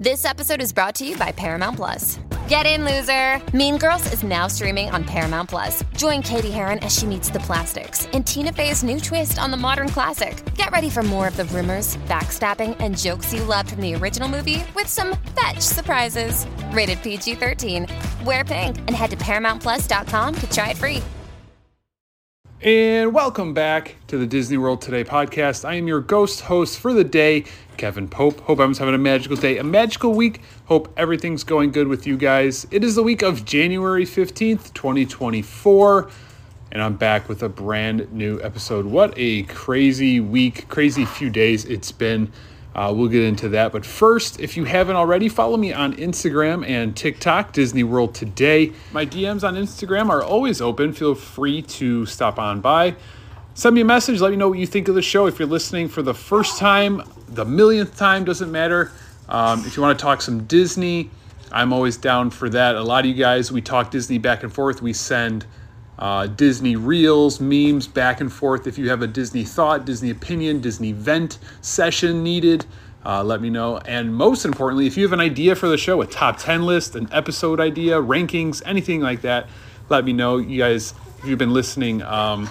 This episode is brought to you by Paramount Plus. Get in, loser! Mean Girls is now streaming on Paramount Plus. Join Cady Heron as she meets the plastics in Tina Fey's new twist on the modern classic. Get ready for more of the rumors, backstabbing, and jokes you loved from the original movie with some fetch surprises. Rated PG 13. Wear pink and head to ParamountPlus.com to try it free. And welcome back to the Disney World Today podcast. I am your ghost host for the day, Kevin Pope. Hope everyone's having a magical day, a magical week. Hope everything's going good with you guys. It is the week of January 15th, 2024, and I'm back with a brand new episode. What a crazy week, crazy few days it's been. Uh, we'll get into that. But first, if you haven't already, follow me on Instagram and TikTok, Disney World Today. My DMs on Instagram are always open. Feel free to stop on by. Send me a message. Let me know what you think of the show. If you're listening for the first time, the millionth time, doesn't matter. Um, if you want to talk some Disney, I'm always down for that. A lot of you guys, we talk Disney back and forth. We send uh, Disney reels, memes back and forth. If you have a Disney thought, Disney opinion, Disney vent session needed, uh, let me know. And most importantly, if you have an idea for the show, a top 10 list, an episode idea, rankings, anything like that, let me know. You guys, if you've been listening, um,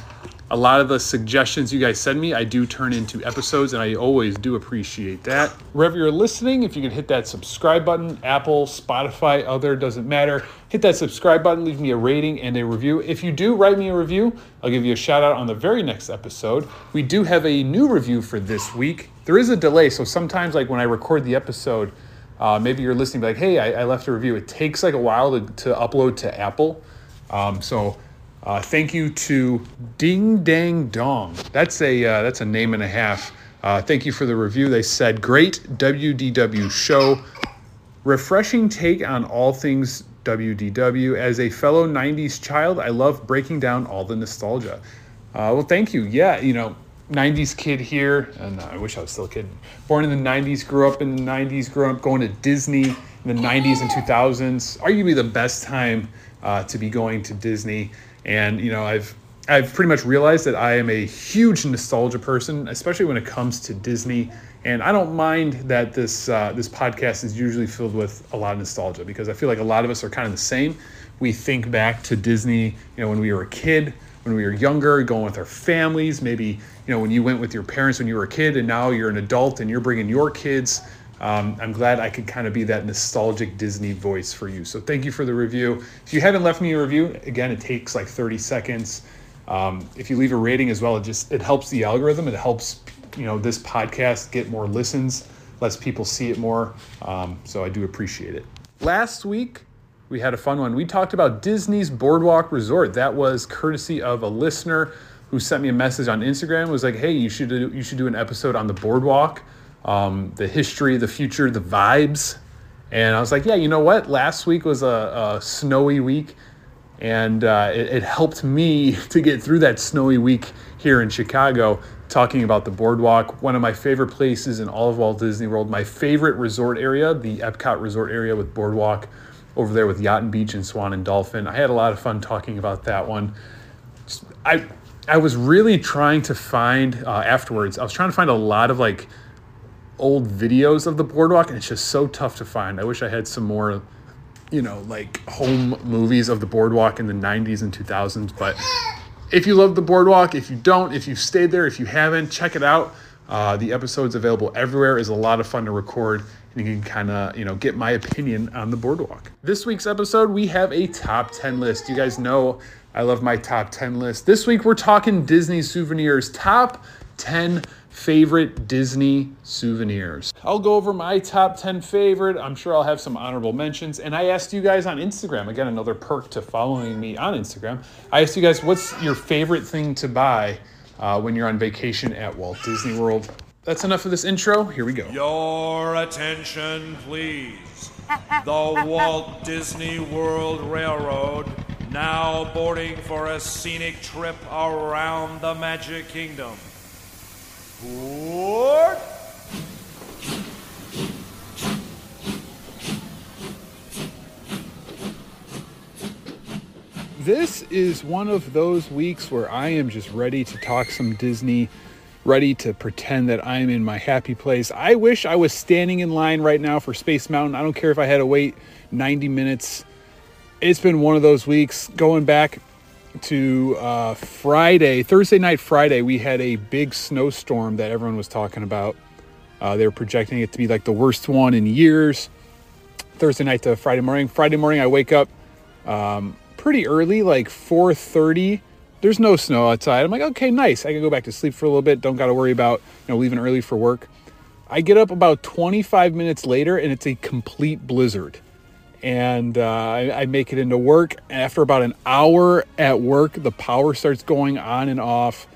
a lot of the suggestions you guys send me, I do turn into episodes, and I always do appreciate that. Wherever you're listening, if you can hit that subscribe button, Apple, Spotify, other, doesn't matter. Hit that subscribe button, leave me a rating and a review. If you do write me a review, I'll give you a shout out on the very next episode. We do have a new review for this week. There is a delay, so sometimes, like when I record the episode, uh, maybe you're listening, like, hey, I, I, left a review. It takes like a while to, to upload to Apple. Um, so uh, thank you to Ding Dang Dong. That's a uh, that's a name and a half. Uh, thank you for the review. They said great WDW show, refreshing take on all things WDW. As a fellow '90s child, I love breaking down all the nostalgia. Uh, well, thank you. Yeah, you know, '90s kid here, and I wish I was still a kid. Born in the '90s, grew up in the '90s, grew up going to Disney in the '90s and 2000s. Arguably the best time uh, to be going to Disney. And you know, I've I've pretty much realized that I am a huge nostalgia person, especially when it comes to Disney. And I don't mind that this uh, this podcast is usually filled with a lot of nostalgia because I feel like a lot of us are kind of the same. We think back to Disney, you know, when we were a kid, when we were younger, going with our families. Maybe you know when you went with your parents when you were a kid, and now you're an adult and you're bringing your kids. Um, I'm glad I could kind of be that nostalgic Disney voice for you. So thank you for the review. If you haven't left me a review, again, it takes like 30 seconds. Um, if you leave a rating as well, it just it helps the algorithm. It helps you know this podcast get more listens, lets people see it more. Um, so I do appreciate it. Last week we had a fun one. We talked about Disney's Boardwalk Resort. That was courtesy of a listener who sent me a message on Instagram. It was like, hey, you should do, you should do an episode on the boardwalk um, the history, the future, the vibes. And I was like, yeah, you know what? Last week was a, a snowy week, and uh, it, it, helped me to get through that snowy week here in Chicago, talking about the boardwalk, one of my favorite places in all of Walt Disney World, my favorite resort area, the Epcot resort area with boardwalk over there with Yacht and Beach and Swan and Dolphin. I had a lot of fun talking about that one. I I was really trying to find uh, afterwards. I was trying to find a lot of like old videos of the boardwalk, and it's just so tough to find. I wish I had some more, you know, like home movies of the boardwalk in the 90s and 2000s. But if you love the boardwalk, if you don't, if you've stayed there, if you haven't, check it out. Uh, the episode's available everywhere. is a lot of fun to record, and you can kind of you know get my opinion on the boardwalk. This week's episode, we have a top 10 list. You guys know I love my top 10 list. This week we're talking Disney souvenirs, top 10 favorite Disney souvenirs. I'll go over my top 10 favorite. I'm sure I'll have some honorable mentions. And I asked you guys on Instagram, again, another perk to following me on Instagram. I asked you guys, what's your favorite thing to buy uh, when you're on vacation at Walt Disney World? That's enough of this intro. Here we go. Your attention, please. The Walt Disney World Railroad now boarding for a scenic trip around the Magic Kingdom. This is one of those weeks where I am just ready to talk some Disney. ready to pretend that I'm in my happy place. I wish I was standing in line right now for Space Mountain. I don't care if I had to wait 90 minutes. It's been one of those weeks. Going back to uh, Friday, Thursday night, Friday, we had a big snowstorm that everyone was talking about. Uh, they were projecting it to be like the worst one in years. Thursday night to Friday morning. Friday morning, I wake up um, pretty early, like 4:30. There's no snow outside. I'm like, okay, nice. I can go back to sleep for a little bit. Don't got to worry about you know leaving early for work. I get up about 25 minutes later, and it's a complete blizzard. And uh, I, I make it into work. After about an hour at work, the power starts going on and off.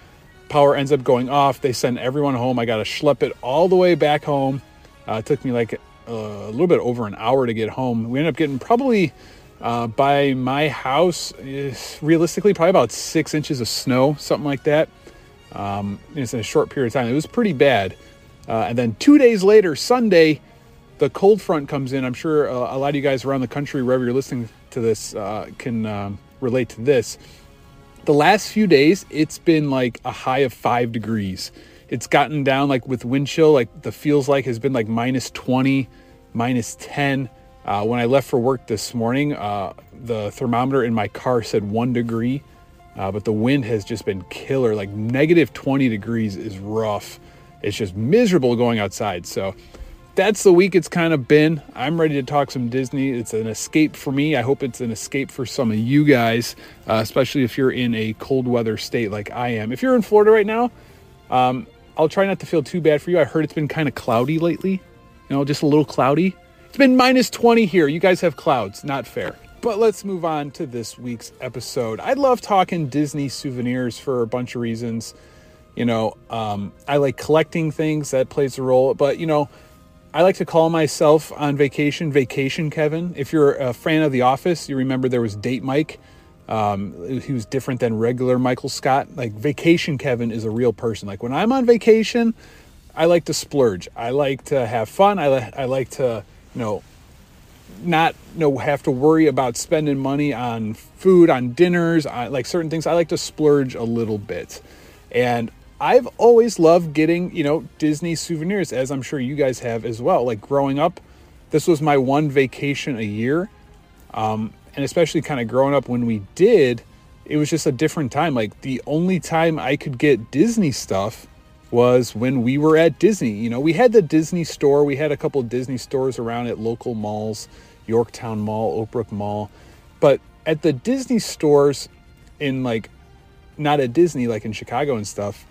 Power ends up going off. They send everyone home. I got to schlep it all the way back home. Uh, it took me like uh, a little bit over an hour to get home. We ended up getting probably uh, by my house, realistically, probably about six inches of snow, something like that. Um, it's in a short period of time. It was pretty bad. Uh, and then two days later, Sunday, the cold front comes in. I'm sure uh, a lot of you guys around the country, wherever you're listening to this, uh, can um, relate to this. The last few days, it's been like a high of five degrees. It's gotten down like with wind chill, like the feels like has been like minus 20, minus 10. Uh, when I left for work this morning, uh, the thermometer in my car said one degree, uh, but the wind has just been killer. Like negative 20 degrees is rough. It's just miserable going outside. So that's the week it's kind of been. I'm ready to talk some Disney. It's an escape for me. I hope it's an escape for some of you guys, uh, especially if you're in a cold weather state like I am. If you're in Florida right now, um, I'll try not to feel too bad for you. I heard it's been kind of cloudy lately, you know, just a little cloudy. It's been minus 20 here. You guys have clouds. Not fair. But let's move on to this week's episode. I love talking Disney souvenirs for a bunch of reasons. You know, um, I like collecting things, that plays a role. But, you know, I like to call myself on vacation, Vacation Kevin. If you're a fan of The Office, you remember there was Date Mike. Um, he was different than regular Michael Scott. Like, Vacation Kevin is a real person. Like, when I'm on vacation, I like to splurge. I like to have fun. I, li- I like to you know, not you know have to worry about spending money on food, on dinners, on like certain things. I like to splurge a little bit, and I've always loved getting you know Disney souvenirs, as I'm sure you guys have as well. Like growing up, this was my one vacation a year, um, and especially kind of growing up when we did, it was just a different time. Like the only time I could get Disney stuff was when we were at Disney. You know, we had the Disney store, we had a couple Disney stores around at local malls, Yorktown Mall, Oakbrook Mall. But at the Disney stores in like not at Disney like in Chicago and stuff,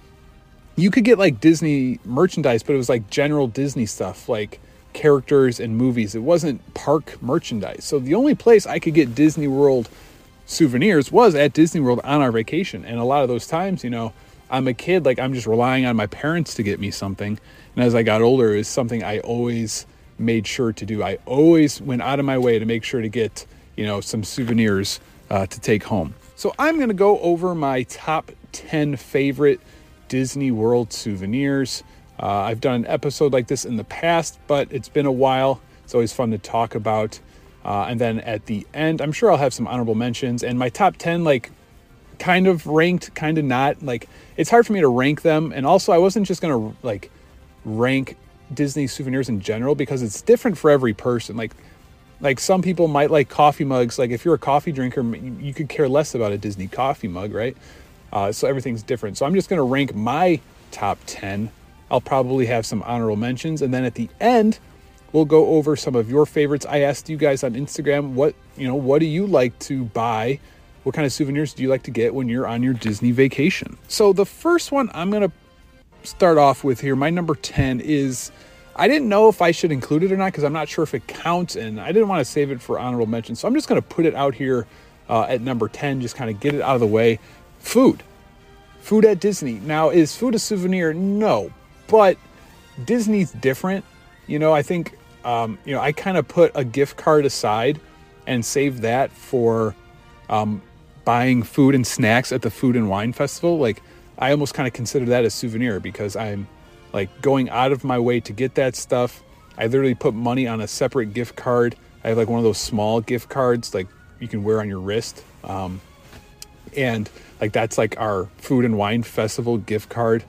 you could get like Disney merchandise, but it was like general Disney stuff, like characters and movies. It wasn't park merchandise. So the only place I could get Disney World souvenirs was at Disney World on our vacation. And a lot of those times, you know, I'm a kid, like I'm just relying on my parents to get me something. And as I got older, it was something I always made sure to do. I always went out of my way to make sure to get, you know, some souvenirs uh, to take home. So I'm going to go over my top 10 favorite Disney World souvenirs. Uh, I've done an episode like this in the past, but it's been a while. It's always fun to talk about. Uh, and then at the end, I'm sure I'll have some honorable mentions. And my top 10, like kind of ranked, kind of not. Like it's hard for me to rank them. And also, I wasn't just gonna like rank Disney souvenirs in general because it's different for every person. Like like some people might like coffee mugs. Like if you're a coffee drinker, you could care less about a Disney coffee mug, right? Uh, so everything's different. So I'm just gonna rank my top ten. I'll probably have some honorable mentions, and then at the end, we'll go over some of your favorites. I asked you guys on Instagram what you know what do you like to buy what kind of souvenirs do you like to get when you're on your Disney vacation? So, the first one I'm going to start off with here, my number 10 is I didn't know if I should include it or not because I'm not sure if it counts and I didn't want to save it for honorable mention. So, I'm just going to put it out here uh, at number 10, just kind of get it out of the way. Food. Food at Disney. Now, is food a souvenir? No, but Disney's different. You know, I think, um, you know, I kind of put a gift card aside and save that for um, buying food and snacks at the food and wine festival like i almost kind of consider that a souvenir because i'm like going out of my way to get that stuff i literally put money on a separate gift card i have like one of those small gift cards like you can wear on your wrist um, and like that's like our food and wine festival gift card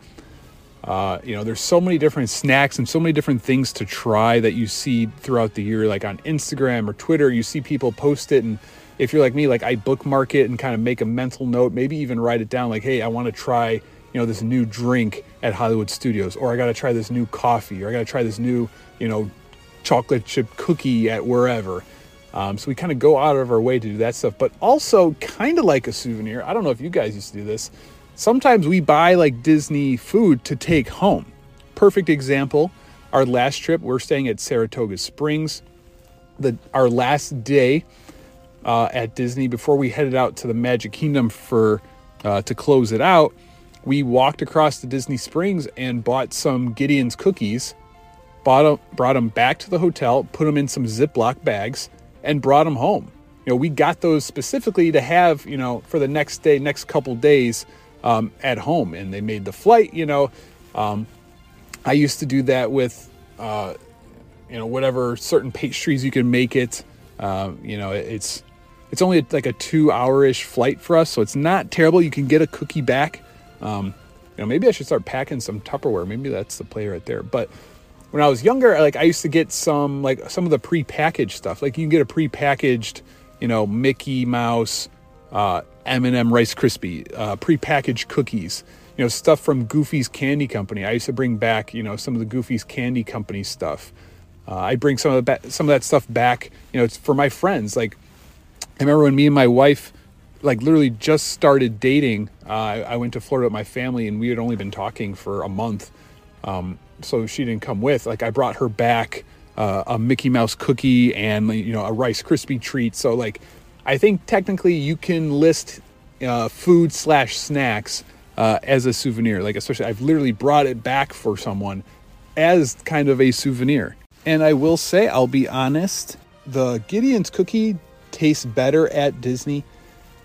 Uh, you know, there's so many different snacks and so many different things to try that you see throughout the year, like on Instagram or Twitter. You see people post it, and if you're like me, like I bookmark it and kind of make a mental note, maybe even write it down, like, hey, I want to try, you know, this new drink at Hollywood Studios, or I got to try this new coffee, or I got to try this new, you know, chocolate chip cookie at wherever. Um, so we kind of go out of our way to do that stuff, but also kind of like a souvenir. I don't know if you guys used to do this. Sometimes we buy like Disney food to take home. Perfect example. Our last trip, we're staying at Saratoga Springs. The our last day uh, at Disney before we headed out to the Magic Kingdom for uh, to close it out. We walked across the Disney Springs and bought some Gideon's cookies. Bought them, brought them back to the hotel, put them in some Ziploc bags, and brought them home. You know, we got those specifically to have, you know, for the next day, next couple days um, at home. And they made the flight, you know. Um, I used to do that with, uh, you know, whatever certain pastries you can make it. Uh, you know, it's it's only like a two hour ish flight for us, so it's not terrible. You can get a cookie back. Um, you know, maybe I should start packing some Tupperware. Maybe that's the play right there. But when I was younger, like I used to get some like some of the pre-packaged stuff. Like you can get a pre-packaged, you know, Mickey Mouse, uh, M&M Rice Krispie, uh, pre-packaged cookies. You know, stuff from Goofy's Candy Company. I used to bring back, you know, some of the Goofy's Candy Company stuff. Uh, I bring some of ba- some of that stuff back. You know, it's for my friends. Like I remember when me and my wife, like literally just started dating. Uh, I, I, went to Florida with my family, and we had only been talking for a month. Um, so she didn't come with. Like I brought her back uh, a Mickey Mouse cookie and you know a Rice Krispie treat. So like I think technically you can list uh, food slash snacks uh, as a souvenir. Like especially I've literally brought it back for someone as kind of a souvenir. And I will say, I'll be honest, the Gideon's cookie tastes better at Disney.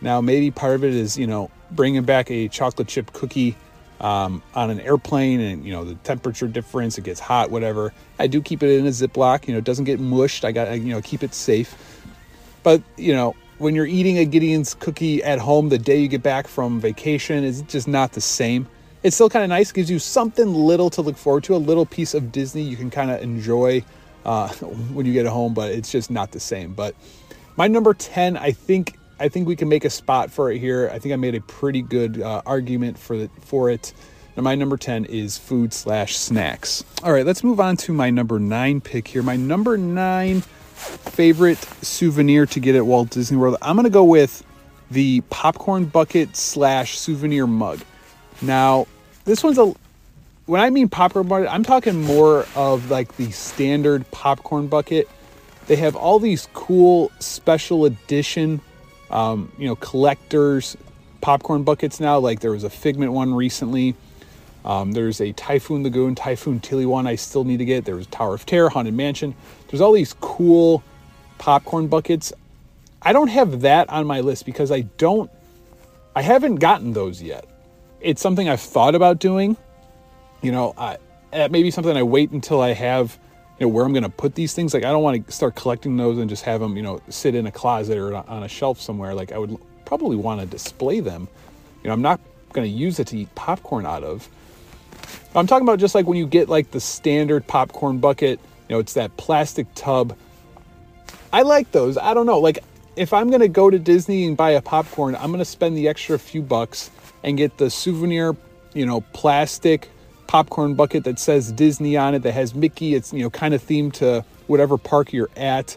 Now maybe part of it is you know bringing back a chocolate chip cookie um, on an airplane and you know the temperature difference it gets hot whatever. I do keep it in a ziploc you know it doesn't get mushed. I got you know keep it safe. But you know when you're eating a gideon's cookie at home the day you get back from vacation it's just not the same. It's still kind of nice gives you something little to look forward to a little piece of disney you can kind of enjoy uh, when you get home but it's just not the same. But my number 10 i think I think we can make a spot for it here. I think I made a pretty good uh, argument for the, for it. And my number 10 is food slash snacks. All right, let's move on to my number nine pick here. My number nine favorite souvenir to get at Walt Disney World. I'm going to go with the popcorn bucket slash souvenir mug. Now, this one's a when I mean popcorn bucket, I'm talking more of like the standard popcorn bucket. They have all these cool special edition um, you know, collectors popcorn buckets now. Like there was a Figment one recently. Um, there's a Typhoon Lagoon, Typhoon Tilly one I still need to get. There was Tower of Terror, Haunted Mansion. There's all these cool popcorn buckets. I don't have that on my list because I don't, I haven't gotten those yet. It's something I've thought about doing. You know, I, maybe something I wait until I have you know where I'm going to put these things. Like I don't want to start collecting those and just have them you know sit in a closet or on a shelf somewhere. Like I would probably want to display them. You know I'm not going to use it to eat popcorn out of. I'm talking about just like when you get like the standard popcorn bucket. You know it's that plastic tub. I like those. I don't know. Like if I'm going to go to Disney and buy a popcorn, I'm going to spend the extra few bucks and get the souvenir, you know, plastic popcorn bucket that says Disney on it that has Mickey. It's you know kind of themed to whatever park you're at,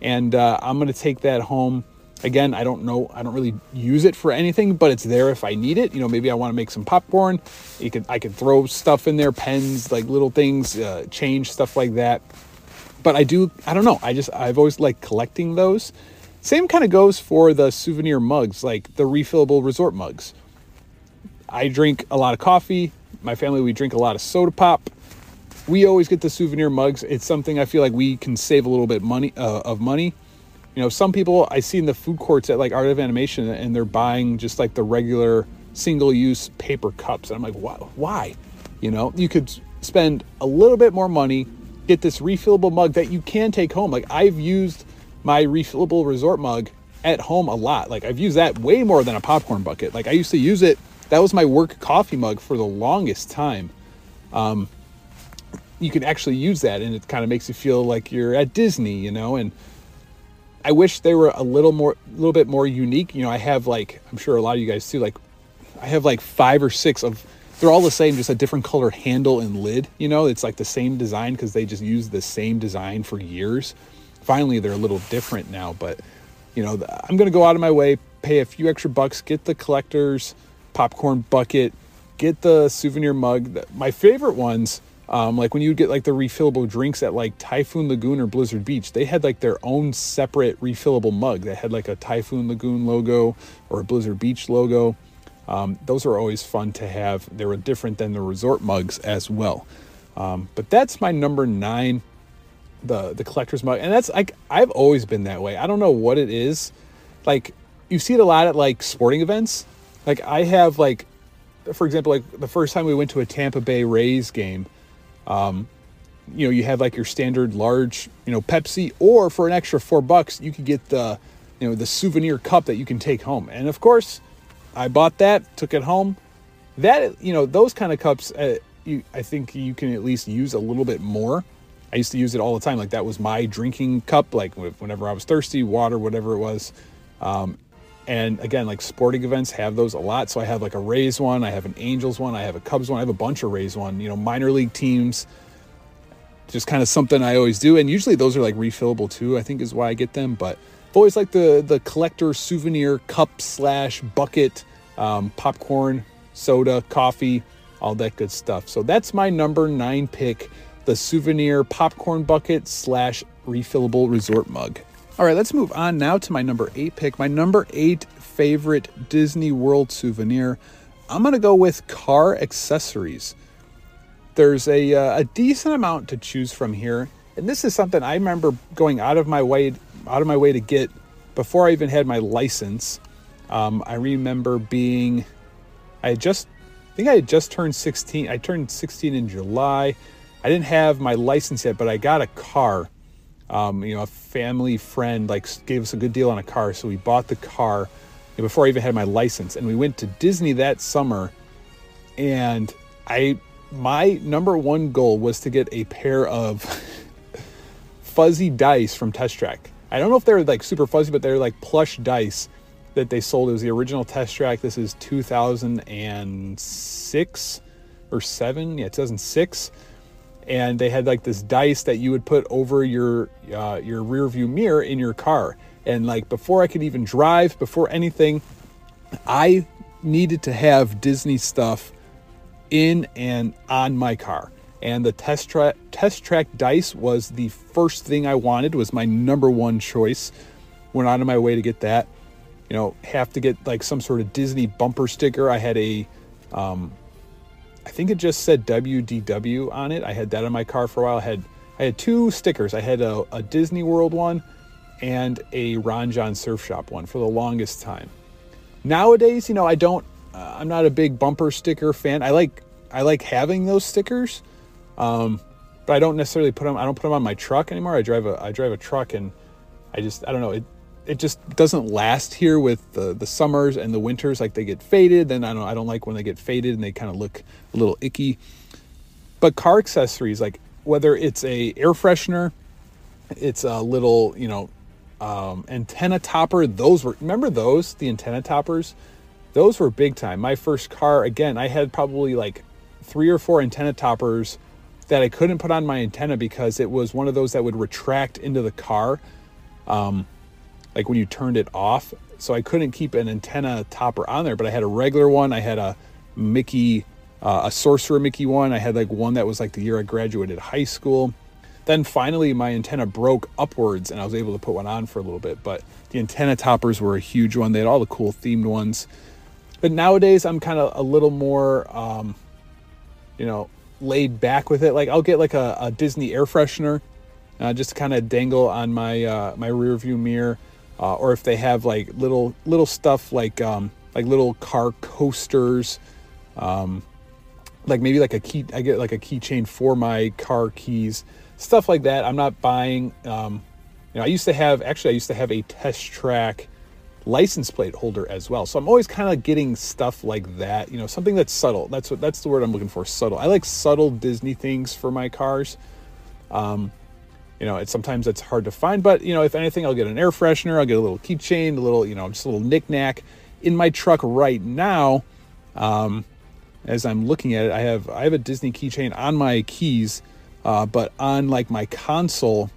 and uh, I'm gonna take that home. Again, I don't know. I don't really use it for anything, but it's there if I need it. You know, maybe I want to make some popcorn. You can I can throw stuff in there, pens, like little things, uh, change stuff like that. But I do. I don't know. I just I've always liked collecting those. Same kind of goes for the souvenir mugs, like the refillable resort mugs. I drink a lot of coffee my family, we drink a lot of soda pop. We always get the souvenir mugs. It's something I feel like we can save a little bit money uh, of money. You know, some people I see in the food courts at like Art of Animation, and they're buying just like the regular single-use paper cups. And I'm like, why? Why? You know, you could spend a little bit more money, get this refillable mug that you can take home. Like I've used my refillable resort mug at home a lot. Like I've used that way more than a popcorn bucket. Like I used to use it that was my work coffee mug for the longest time. um, you can actually use that, and it kind of makes you feel like you're at Disney, you know. And I wish they were a little more, a little bit more unique. You know, I have like, I'm sure a lot of you guys too. Like, I have like five or six of. They're all the same, just a different color handle and lid. You know, it's like the same design because they just use the same design for years. Finally, they're a little different now, but you know, I'm going to go out of my way, pay a few extra bucks, get the collector's popcorn bucket, get the souvenir mug. My favorite ones, um, like when you would get like the refillable drinks at like Typhoon Lagoon or Blizzard Beach, they had like their own separate refillable mug that had like a Typhoon Lagoon logo or a Blizzard Beach logo. Um, those are always fun to have. They were different than the resort mugs as well. Um, but that's my number nine, the the collector's mug, and that's like I've always been that way. I don't know what it is. Like you see it a lot at like sporting events. Like I have like, for example, like the first time we went to a Tampa Bay Rays game, um, you know, you have like your standard large, you know, Pepsi, or for an extra four bucks, you could get the, you know, the souvenir cup that you can take home. And of course, I bought that, took it home. That you know, those kind of cups, uh, you, I think you can at least use a little bit more. I used to use it all the time. Like that was my drinking cup. Like whenever I was thirsty, water, whatever it was. Um, and again, like sporting events have those a lot. So I have like a Rays one, I have an Angels one, I have a Cubs one, I have a bunch of Rays one. You know, minor league teams. Just kind of something I always do, and usually those are like refillable too. I think is why I get them. But I've always like the the collector souvenir cup slash bucket um, popcorn, soda, coffee, all that good stuff. So that's my number nine pick the souvenir popcorn bucket slash refillable resort mug. All right, let's move on now to my number eight pick. My number eight favorite Disney World souvenir. I'm going to go with car accessories. There's a, uh, a decent amount to choose from here. And this is something I remember going out of my way out of my way to get before I even had my license. Um, I remember being, I just, I think I had just turned 16. I turned 16 in July. I didn't have my license yet, but I got a car. Um, you know, a family friend like gave us a good deal on a car, so we bought the car before I even had my license, and we went to Disney that summer. And I, my number one goal was to get a pair of fuzzy dice from Test Track. I don't know if they're like super fuzzy, but they're like plush dice that they sold. It was the original Test Track. This is 2006 or seven. Yeah, 2006. And they had like this dice that you would put over your uh, your rear view mirror in your car. And like before I could even drive, before anything, I needed to have Disney stuff in and on my car. And the test track test track dice was the first thing I wanted. Was my number one choice. Went out of my way to get that you know, have to get like some sort of Disney bumper sticker. I had a, um, I think it just said WDW on it. I had that on my car for a while. I had I had two stickers. I had a, a Disney World one and a Ron Jon Surf Shop one for the longest time. Nowadays, you know, I don't. Uh, I'm not a big bumper sticker fan. I like I like having those stickers, um, but I don't necessarily put them. I don't put them on my truck anymore. I drive a I drive a truck and I just I don't know. It it just doesn't last here with the, the summers and the winters. Like they get faded. Then I don't I don't like when they get faded and they kind of look a little icky. But car accessories, like whether it's a air freshener, it's a little you know um, antenna topper. Those were remember those the antenna toppers. Those were big time. My first car again, I had probably like three or four antenna toppers that I couldn't put on my antenna because it was one of those that would retract into the car. Um, like when you turned it off. So I couldn't keep an antenna topper on there, but I had a regular one. I had a Mickey, uh, a Sorcerer Mickey one. I had like one that was like the year I graduated high school. Then finally, my antenna broke upwards and I was able to put one on for a little bit. But the antenna toppers were a huge one. They had all the cool themed ones. But nowadays, I'm kind of a little more, um, you know, laid back with it. Like I'll get like a, a Disney air freshener, uh, just to kind of dangle on my uh, my rear view mirror uh, or if they have like little little stuff like um, like little car coasters, um, like maybe like a key. I get like a keychain for my car keys, stuff like that. I'm not buying. Um, you know, I used to have actually I used to have a test track license plate holder as well. So I'm always kind of getting stuff like that, you know, something that's subtle. That's what that's the word I'm looking for, subtle. I like subtle Disney things for my cars. Um, you know, it's sometimes it's hard to find, but you know, if anything, I'll get an air freshener, I'll get a little keychain, a little, you know, just a little knickknack. In my truck right now, um, as I'm looking at it, I have I have a Disney keychain on my keys, uh, but on like my console,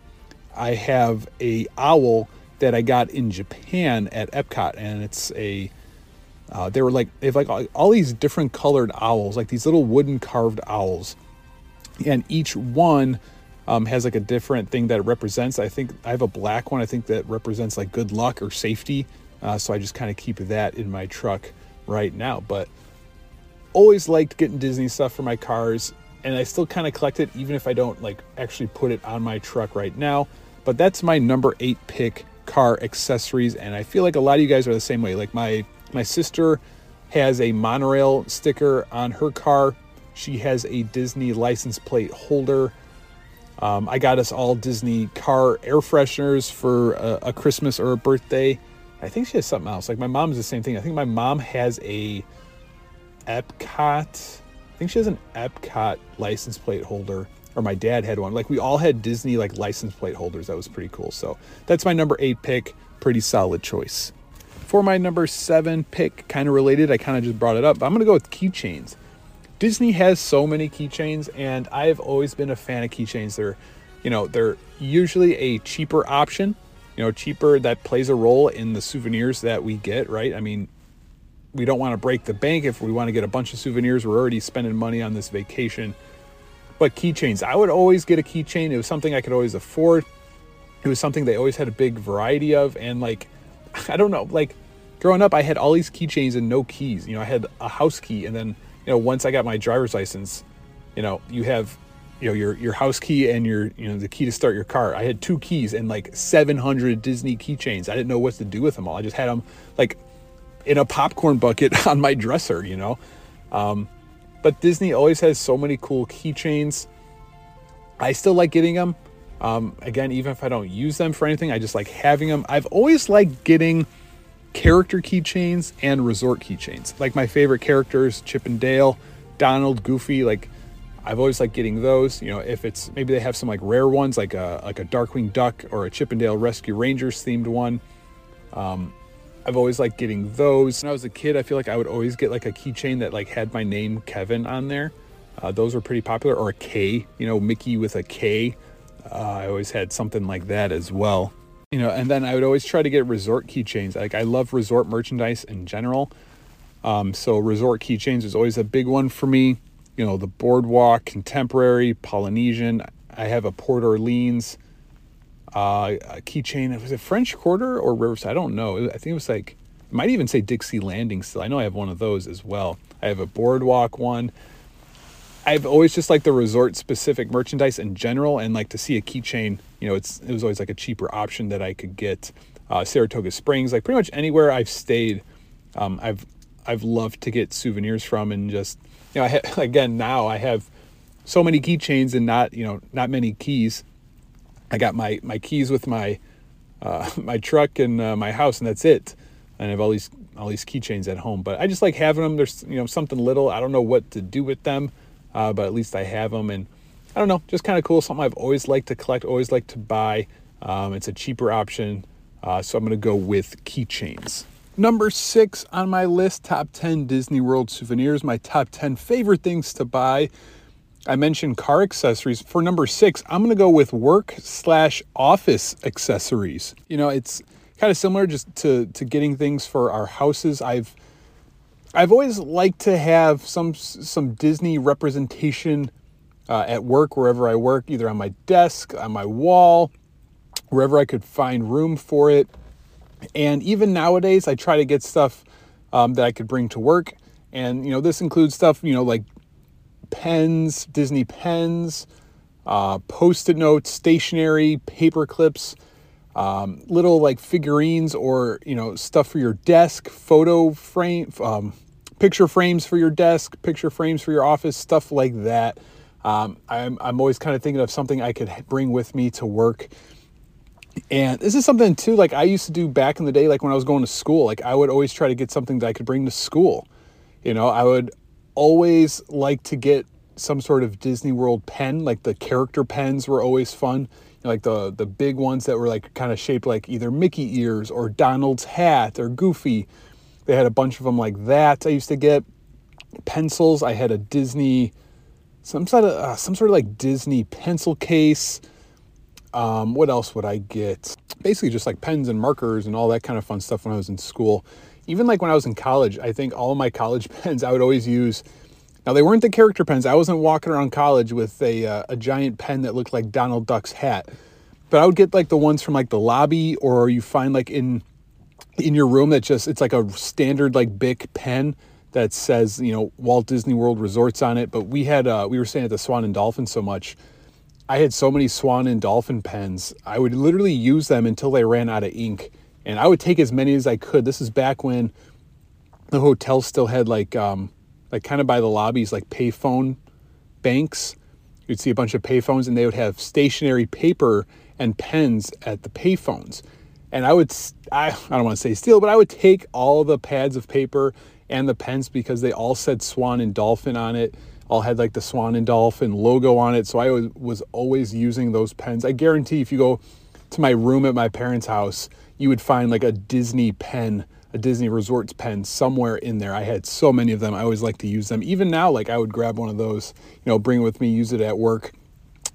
I have a owl that I got in Japan at Epcot, and it's a uh, they were like they have like all, all these different colored owls, like these little wooden carved owls, and each one um, has like a different thing that it represents. I think I have a black one. I think that represents like good luck or safety. Uh, so I just kind of keep that in my truck right now. But always liked getting Disney stuff for my cars, and I still kind of collect it even if I don't like actually put it on my truck right now. But that's my number eight pick car accessories, and I feel like a lot of you guys are the same way. Like my my sister has a monorail sticker on her car. She has a Disney license plate holder. Um, I got us all Disney car air fresheners for a, a, Christmas or a birthday. I think she has something else. Like my mom's the same thing. I think my mom has a Epcot. I think she has an Epcot license plate holder or my dad had one. Like we all had Disney like license plate holders. That was pretty cool. So that's my number eight pick. Pretty solid choice. For my number seven pick, kind of related, I kind of just brought it up. I'm gonna go with keychains. Disney has so many keychains, and I've always been a fan of keychains. They're, you know, they're usually a cheaper option. You know, cheaper that plays a role in the souvenirs that we get. Right? I mean, we don't want to break the bank if we want to get a bunch of souvenirs. We're already spending money on this vacation but keychains, I would always get a keychain. It was something I could always afford. It was something they always had a big variety of. And like, I don't know, like growing up, I had all these keychains and no keys. You know, I had a house key. And then, you know, once I got my driver's license, you know, you have, you know, your, your house key and your, you know, the key to start your car. I had two keys and like 700 Disney keychains. I didn't know what to do with them all. I just had them like in a popcorn bucket on my dresser, you know? Um, but Disney always has so many cool keychains. I still like getting them. Um, again, even if I don't use them for anything, I just like having them. I've always liked getting character keychains and resort keychains. Like my favorite characters, Chip and Dale, Donald, Goofy. Like I've always liked getting those. You know, if it's maybe they have some like rare ones, like a like a Darkwing Duck or a Chip and Dale Rescue Rangers themed one. Um, I've always liked getting those. When I was a kid, I feel like I would always get like a keychain that like had my name Kevin on there. Uh, those were pretty popular, or a K, you know, Mickey with a K. Uh, I always had something like that as well. You know, and then I would always try to get resort keychains. Like I love resort merchandise in general. Um, so resort keychains is always a big one for me. You know, the boardwalk, contemporary, Polynesian. I have a Port Orleans uh, keychain. Was it French Quarter or Riverside? I don't know. I think it was like, it might even say Dixie Landing still. I know I have one of those as well. I have a boardwalk one. I've always just liked the resort specific merchandise in general and like to see a keychain, you know, it's it was always like a cheaper option that I could get. Uh, Saratoga Springs, like pretty much anywhere I've stayed, um, I've I've loved to get souvenirs from and just you know I ha- again now I have so many keychains and not you know not many keys I got my my keys with my uh, my truck and uh, my house, and that's it. And I have all these all these keychains at home, but I just like having them. There's you know something little. I don't know what to do with them, uh, but at least I have them, and I don't know, just kind of cool. Something I've always liked to collect, always liked to buy. Um, it's a cheaper option, uh, so I'm gonna go with keychains. Number six on my list, top 10 Disney World souvenirs, my top 10 favorite things to buy. I mentioned car accessories. For number six, I'm going to go with work slash office accessories. You know, it's kind of similar just to, to getting things for our houses. I've I've always liked to have some some Disney representation uh, at work wherever I work, either on my desk, on my wall, wherever I could find room for it. And even nowadays, I try to get stuff um, that I could bring to work. And you know, this includes stuff you know like pens, Disney pens, uh, post-it notes, stationery, paper clips, um, little like figurines or you know stuff for your desk, photo frame, um, picture frames for your desk, picture frames for your office, stuff like that. Um, I'm, I'm always kind of thinking of something I could bring with me to work. And this is something too, like I used to do back in the day, like when I was going to school. Like I would always try to get something that I could bring to school. You know, I would always like to get some sort of Disney World pen. Like the character pens were always fun. You know, like the the big ones that were like kind of shaped like either Mickey ears or Donald's hat or Goofy. They had a bunch of them like that. I used to get pencils. I had a Disney, some sort of uh, some sort of like Disney pencil case. Um, what else would I get? Basically, just like pens and markers and all that kind of fun stuff when I was in school. Even like when I was in college, I think all of my college pens I would always use. Now they weren't the character pens. I wasn't walking around college with a uh, a giant pen that looked like Donald Duck's hat. But I would get like the ones from like the lobby, or you find like in in your room that just it's like a standard like Bic pen that says you know Walt Disney World Resorts on it. But we had uh, we were staying at the Swan and Dolphin so much. I had so many Swan and Dolphin pens. I would literally use them until they ran out of ink, and I would take as many as I could. This is back when the hotel still had like um, like kind of by the lobbies like payphone banks. You'd see a bunch of payphones, and they would have stationary paper and pens at the payphones. And I would, I, I don't want to say steal, but I would take all the pads of paper and the pens because they all said Swan and Dolphin on it. All had like the Swan and Dolphin logo on it. So I was, always using those pens. I guarantee if you go to my room at my parents' house, you would find like a Disney pen, a Disney Resorts pen somewhere in there. I had so many of them. I always like to use them. Even now, like I would grab one of those, you know, bring it with me, use it at work.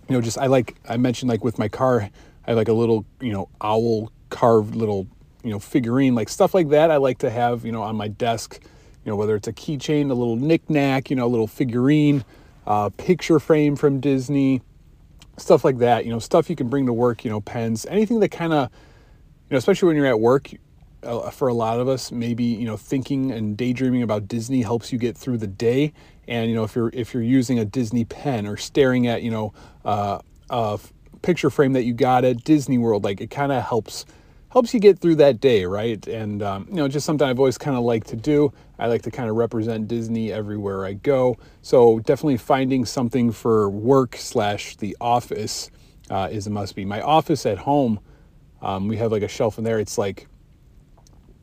You know, just I like I mentioned like with my car, I like a little, you know, owl carved little, you know, figurine, like stuff like that. I like to have, you know, on my desk you know, whether it's a keychain, a little knickknack, you know, a little figurine, uh, picture frame from Disney, stuff like that. You know, stuff you can bring to work. You know, pens, anything that kind of, you know, especially when you're at work. Uh, for a lot of us, maybe you know, thinking and daydreaming about Disney helps you get through the day. And you know, if you're if you're using a Disney pen or staring at you know uh, a picture frame that you got at Disney World, like it kind of helps helps you get through that day, right? And um, you know, just something I've always kind of liked to do. I like to kind of represent Disney everywhere I go. So definitely finding something for work slash the office uh, is a must be. My office at home, um, we have like a shelf in there. It's like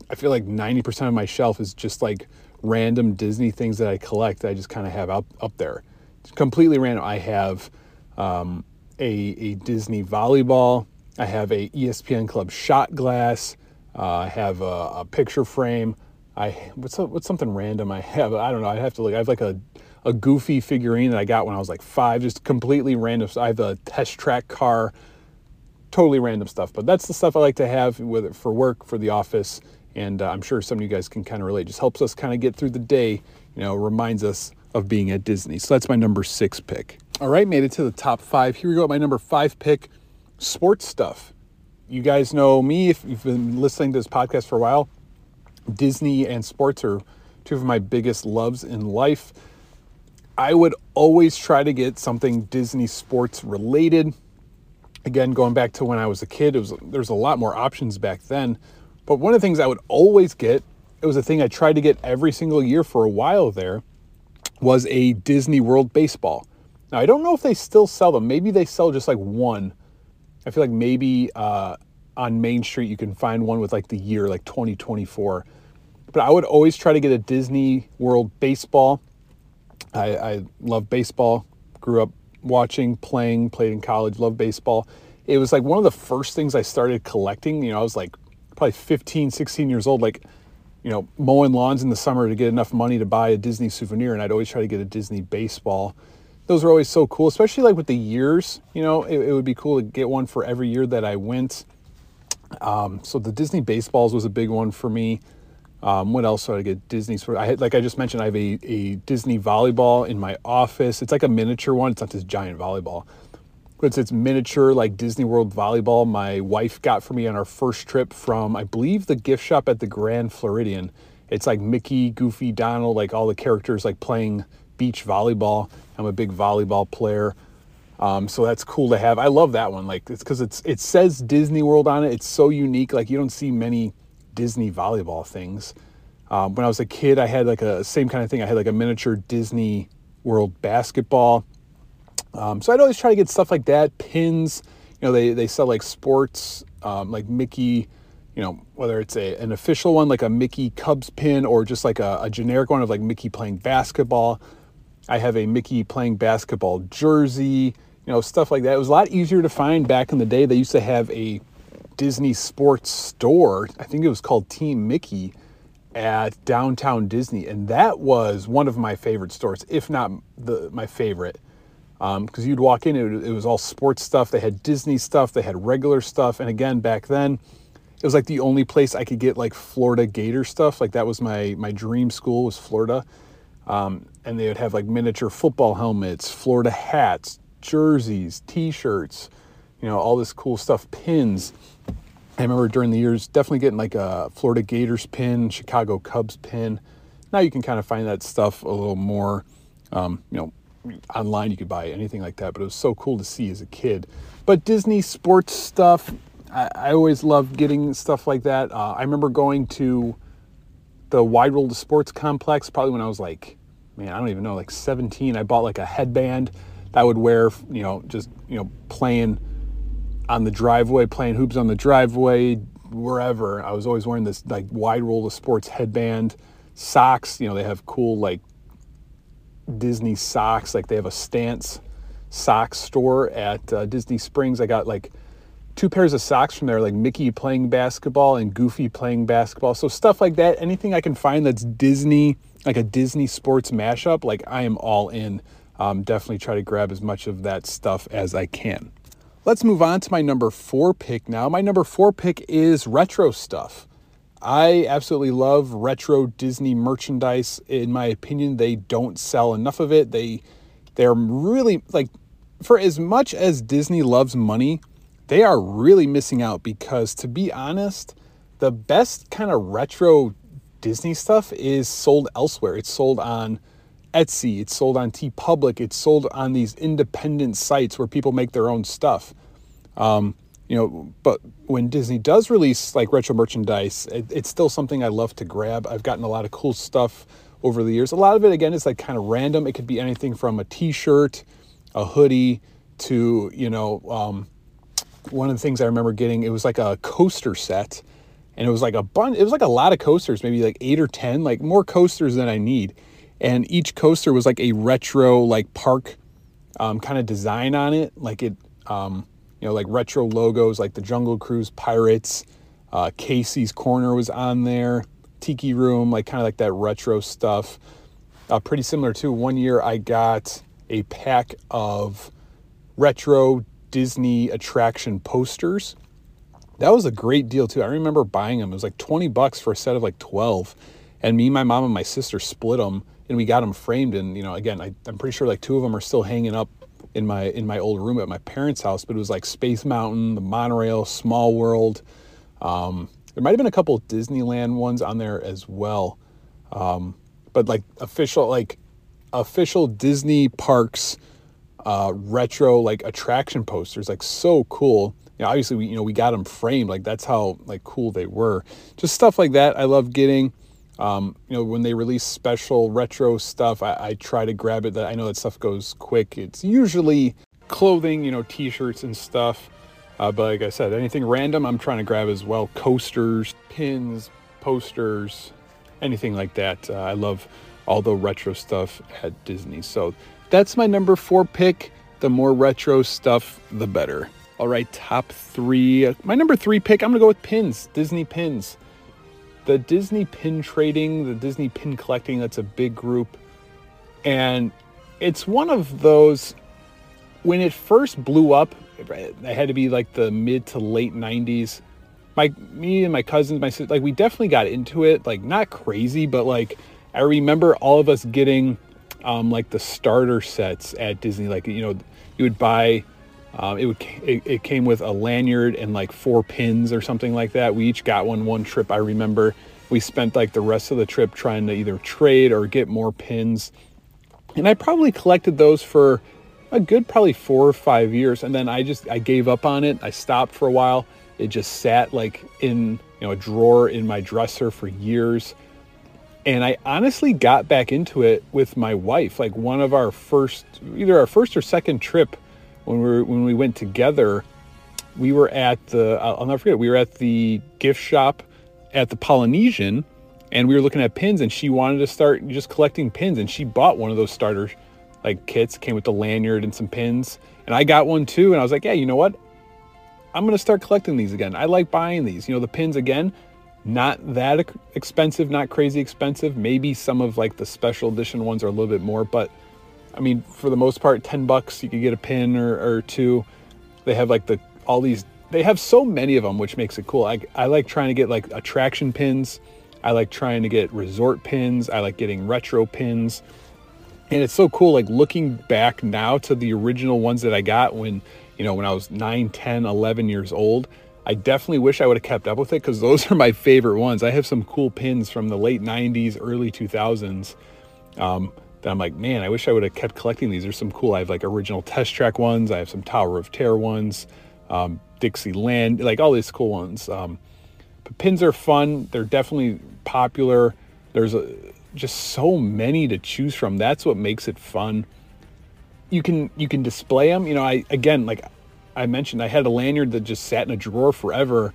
I feel like 90% of my shelf is just like random Disney things that I collect that I just kind of have up up there. It's completely random. I have um, a, a Disney volleyball I have a ESPN Club shot glass. Uh, I have a, a, picture frame. I what's a, what's something random I have? I don't know. I have to look. I have like a a goofy figurine that I got when I was like five, just completely random. I have a test track car, totally random stuff. But that's the stuff I like to have with for work, for the office, and uh, I'm sure some of you guys can kind of relate. Just helps us kind of get through the day. You know, reminds us of being at Disney. So that's my number six pick. All right, made it to the top five. Here we go. At my number five pick sports stuff. You guys know me if you've been listening to this podcast for a while. Disney and sports are two of my biggest loves in life. I would always try to get something Disney sports related. Again, going back to when I was a kid, it was there's a lot more options back then. But one of the things I would always get, it was a thing I tried to get every single year for a while there, was a Disney World baseball. Now I don't know if they still sell them. Maybe they sell just like one I feel like maybe uh, on Main Street you can find one with like the year, like 2024. But I would always try to get a Disney World baseball. I, I love baseball. Grew up watching, playing, played in college, love baseball. It was like one of the first things I started collecting. You know, I was like probably 15, 16 years old, like, you know, mowing lawns in the summer to get enough money to buy a Disney souvenir. And I'd always try to get a Disney baseball those are always so cool, especially like with the years. You know, it, it would be cool to get one for every year that I went. Um, so the Disney baseballs was a big one for me. Um, what else did I get? Disney sort I had, like I just mentioned, I have a, a Disney volleyball in my office. It's like a miniature one. It's not this giant volleyball, but it's, it's miniature like Disney World volleyball. My wife got for me on our first trip from I believe the gift shop at the Grand Floridian. It's like Mickey, Goofy, Donald, like all the characters like playing beach volleyball. I'm a big volleyball player. Um, so that's cool to have. I love that one. Like it's because it's it says Disney World on it. It's so unique. Like you don't see many Disney volleyball things. Um, when I was a kid, I had like a same kind of thing. I had like a miniature Disney World basketball. Um, so I'd always try to get stuff like that. Pins. You know, they they sell like sports um, like Mickey, you know, whether it's a an official one like a Mickey Cubs pin or just like a, a generic one of like Mickey playing basketball. I have a Mickey playing basketball jersey, you know, stuff like that. It was a lot easier to find back in the day. They used to have a Disney sports store. I think it was called Team Mickey at downtown Disney, and that was one of my favorite stores, if not the my favorite. Because um, you'd walk in, it, it was all sports stuff. They had Disney stuff, they had regular stuff, and again, back then, it was like the only place I could get like Florida Gator stuff. Like that was my my dream school was Florida, um, and they would have like miniature football helmets, Florida hats, jerseys, T-shirts, you know, all this cool stuff, pins. I remember during the years definitely getting like a Florida Gators pin, Chicago Cubs pin. Now you can kind of find that stuff a little more, um, you know, online. You could buy anything like that, but it was so cool to see as a kid. But Disney sports stuff, I, I always loved getting stuff like that. Uh, I remember going to the Wide World of Sports complex probably when I was like, man, I don't even know, like 17. I bought like a headband that I would wear, you know, just, you know, playing on the driveway, playing hoops on the driveway, wherever. I was always wearing this like wide world of sports headband, socks. You know, they have cool like Disney socks. Like they have a Stance sock store at uh, Disney Springs. I got like two pairs of socks from there, like Mickey playing basketball and Goofy playing basketball. So stuff like that. Anything I can find that's Disney, like a Disney sports mashup, like I am all in. Um, definitely try to grab as much of that stuff as I can. Let's move on to my number four pick now. My number four pick is retro stuff. I absolutely love retro Disney merchandise. In my opinion, they don't sell enough of it. They they're really like for as much as Disney loves money, they are really missing out because to be honest, the best kind of retro Disney stuff is sold elsewhere. It's sold on Etsy, it's sold on T TeePublic, it's sold on these independent sites where people make their own stuff. Um, you know, but when Disney does release like retro merchandise, it, it's still something I love to grab. I've gotten a lot of cool stuff over the years. A lot of it, again, is like kind of random. It could be anything from a T-shirt, a hoodie, to you know, um, one of the things I remember getting. It was like a coaster set, and it was like a bunch. It was like a lot of coasters, maybe like eight or ten, like more coasters than I need and each coaster was like a retro like park um, kind of design on it like it um, you know like retro logos like the jungle cruise pirates uh, casey's corner was on there tiki room like kind of like that retro stuff uh, pretty similar to one year i got a pack of retro disney attraction posters that was a great deal too i remember buying them it was like 20 bucks for a set of like 12 and me my mom and my sister split them and we got them framed. And you know, again, I, I'm pretty sure like two of them are still hanging up in my in my old room at my parents' house. But it was like Space Mountain, the monorail, Small World. Um, there might have been a couple Disneyland ones on there as well. Um, but like official like official Disney parks uh, retro like attraction posters, like so cool. You know, obviously we you know we got them framed, like that's how like cool they were. Just stuff like that I love getting. Um, you know, when they release special retro stuff, I, I, try to grab it. That I know that stuff goes quick. It's usually clothing, you know, T-shirts and stuff. Uh, but like I said, anything random, I'm trying to grab as well. Coasters, pins, posters, anything like that. Uh, I love all the retro stuff at Disney. So that's my number four pick. The more retro stuff, the better. All right, top three. My number three pick, I'm gonna go with pins, Disney pins the Disney pin trading, the Disney pin collecting, that's a big group. And it's one of those, when it first blew up, it had to be like the mid to late 90s. My, me and my cousins, my sister, like we definitely got into it, like not crazy, but like I remember all of us getting um, like the starter sets at Disney. Like, you know, you would buy um, it would it, it, came with a lanyard and like four pins or something like that. We each got one one trip. I remember we spent like the rest of the trip trying to either trade or get more pins, and I probably collected those for a good probably four or five years. And then I just I gave up on it. I stopped for a while. It just sat like in you know a drawer in my dresser for years. And I honestly got back into it with my wife. Like one of our first, either our first or second trip when we were, when we went together, we were at the I'll never forget we were at the gift shop at the Polynesian and we were looking at pins and she wanted to start just collecting pins and she bought one of those starter like kits came with the lanyard and some pins. And I got one too and I was like yeah you know what? I'm to start collecting these again. I like buying these. You know the pins again not that expensive not crazy expensive maybe some of like the special edition ones are a little bit more but I mean for the most part 10 bucks you could get a pin or, or two they have like the all these they have so many of them which makes it cool I, I like trying to get like attraction pins I like trying to get resort pins. I like getting retro pins. And it's so cool, like looking back now to the original ones that I got when, you know, when I was 9, 10, 11 years old. I definitely wish I would have kept up with it because those are my favorite ones. I have some cool pins from the late 90s, early 2000s um, that I'm like, man, I wish I would have kept collecting these. There's some cool, I have like original test track ones, I have some Tower of Terror ones, um, Dixieland, like all these cool ones. Um, but pins are fun. They're definitely popular. There's a, just so many to choose from. That's what makes it fun. You can you can display them. You know, I again like I mentioned, I had a lanyard that just sat in a drawer forever,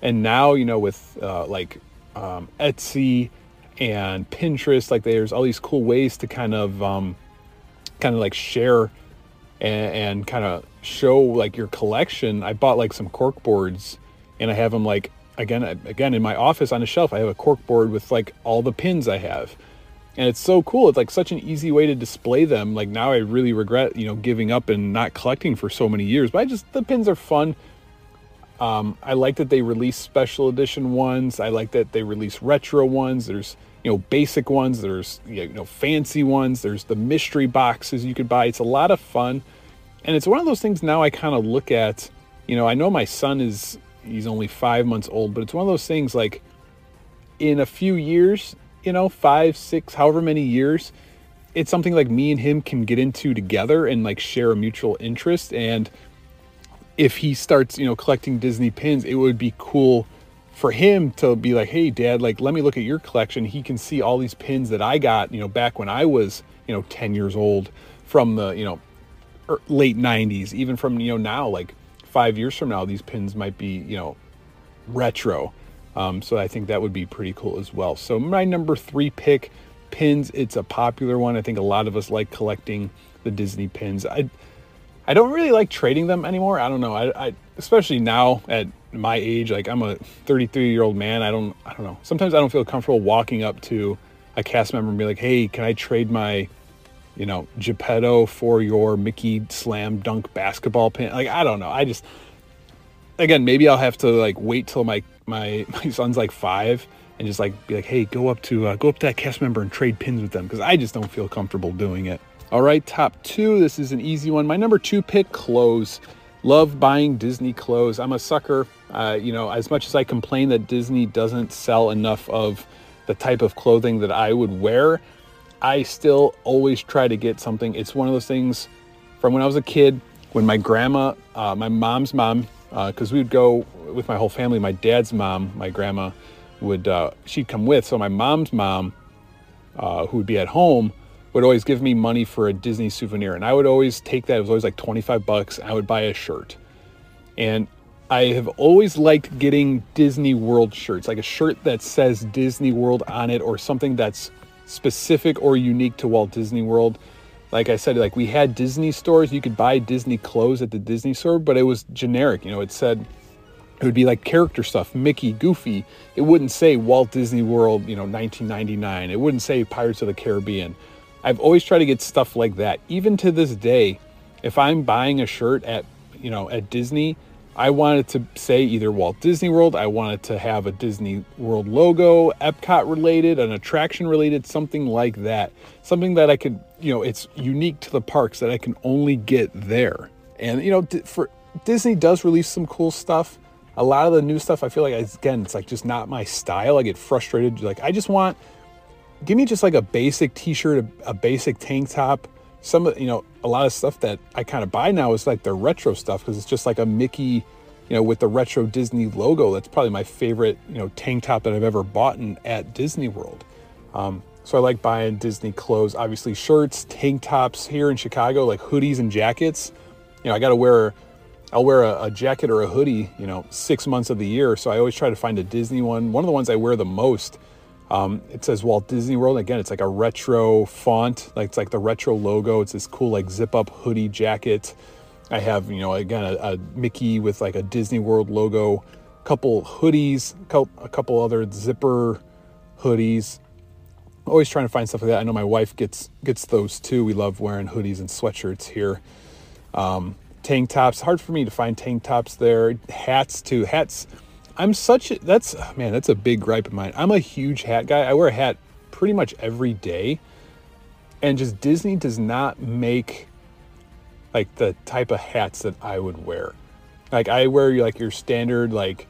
and now you know with uh, like um, Etsy and Pinterest, like there's all these cool ways to kind of um, kind of like share and, and kind of show like your collection. I bought like some cork boards, and I have them like again again in my office on a shelf i have a cork board with like all the pins i have and it's so cool it's like such an easy way to display them. Like now i really regret you know giving up and not collecting for so many years but i just the pins are fun. Um, i like that they release special edition ones. I like that they release retro ones. There's you know basic ones. There's you know fancy ones. There's the mystery boxes you could buy. It's a lot of fun. And it's one of those things now i kind of look at you know i know my son is he's only five months old, but it's one of those things like in a few years, you know, five, six, however many years, it's something like me and him can get into together and like share a mutual interest. And if he starts, you know, collecting Disney pins, it would be cool for him to be like, hey, dad, like, let me look at your collection. He can see all these pins that I got, you know, back when I was, you know, 10 years old from the, you know, er, late 90s, even from, you know, now, like five years from now, these pins might be, you know, retro. Um, so I think that would be pretty cool as well. So my number three pick, pins. It's a popular one. I think a lot of us like collecting the Disney pins. I I don't really like trading them anymore. I don't know. I, I especially now at my age, like I'm a 33 year old man. I don't I don't know. Sometimes I don't feel comfortable walking up to a cast member and be like, hey, can I trade my you know, Geppetto for your Mickey slam dunk basketball pin. Like, I don't know. I just, again, maybe I'll have to like wait till my, my, my son's like five and just like be like, hey, go up to, uh, go up to that cast member and trade pins with them. Cause I just don't feel comfortable doing it. All right. Top two. This is an easy one. My number two pick clothes. Love buying Disney clothes. I'm a sucker. Uh, you know, as much as I complain that Disney doesn't sell enough of the type of clothing that I would wear, I still always try to get something. It's one of those things from when I was a kid, when my grandma, uh, my mom's mom, because uh, we would go with my whole family. My dad's mom, my grandma, would uh, she'd come with. So my mom's mom, uh, who would be at home, would always give me money for a Disney souvenir, and I would always take that. It was always like twenty five bucks. I would buy a shirt, and I have always liked getting Disney World shirts, like a shirt that says Disney World on it, or something that's specific or unique to Walt Disney World. Like I said, like we had Disney stores, you could buy Disney clothes at the Disney store, but it was generic. You know, it said it would be like character stuff, Mickey, Goofy. It wouldn't say Walt Disney World, you know, 1999. It wouldn't say Pirates of the Caribbean. I've always tried to get stuff like that. Even to this day, if I'm buying a shirt at, you know, at Disney, I wanted to say either Walt Disney World, I wanted to have a Disney World logo, Epcot related, an attraction related, something like that. Something that I could, you know, it's unique to the parks that I can only get there. And, you know, for Disney does release some cool stuff. A lot of the new stuff, I feel like, again, it's like just not my style. I get frustrated. Like, I just want, give me just like a basic t shirt, a, a basic tank top some of you know a lot of stuff that I kind of buy now is like the retro stuff because it's just like a Mickey, you know, with the retro Disney logo. That's probably my favorite you know tank top that I've ever bought in, at Disney World. Um, so I like buying Disney clothes, obviously shirts, tank tops here in Chicago, like hoodies and jackets. You know, I got to wear I'll wear a, a, jacket or a hoodie, you know, six months of the year. So I always try to find a Disney one. One of the ones I wear the most, um, it says Walt Disney World. Again, it's like a retro font, like it's like the retro logo. It's this cool like zip up hoodie jacket. I have, you know, again a, a Mickey with like a Disney World logo, couple hoodies, a couple other zipper hoodies. Always trying to find stuff like that. I know my wife gets gets those too. We love wearing hoodies and sweatshirts here. Um, tank tops. Hard for me to find tank tops there. Hats too. Hats. I'm such a, that's man, that's a big gripe of mine. I'm a huge hat guy. I wear a hat pretty much every day. And just Disney does not make like the type of hats that I would wear. Like I wear like your standard like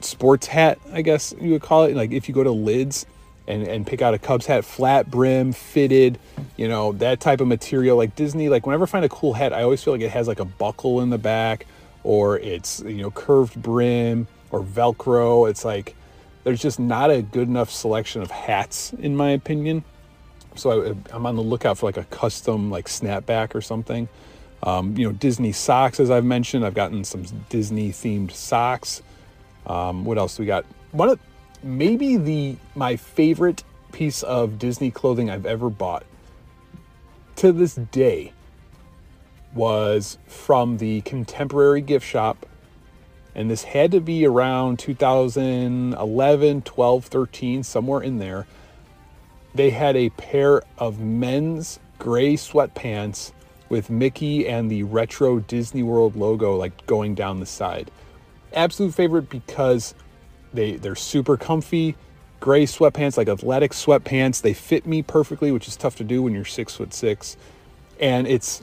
sports hat, I guess you would call it. Like if you go to Lids, and, and pick out a Cubs hat, flat brim, fitted, you know, that type of material. Like Disney, like whenever I find a cool hat, I always feel like it has like a buckle in the back or it's, you know, curved brim or Velcro. It's like there's just not a good enough selection of hats, in my opinion. So I, am on the lookout for like a custom like snapback or something. Um, you know, Disney socks, as I've mentioned. I've gotten some Disney themed socks. Um, what else we got? One of maybe the my favorite piece of Disney clothing I've ever bought to this day was from the contemporary gift shop and this had to be around 2011 12 13 somewhere in there they had a pair of men's gray sweatpants with mickey and the retro disney world logo like going down the side absolute favorite because they they're super comfy, gray sweatpants, like athletic sweatpants. They fit me perfectly, which is tough to do when you're six foot six. And it's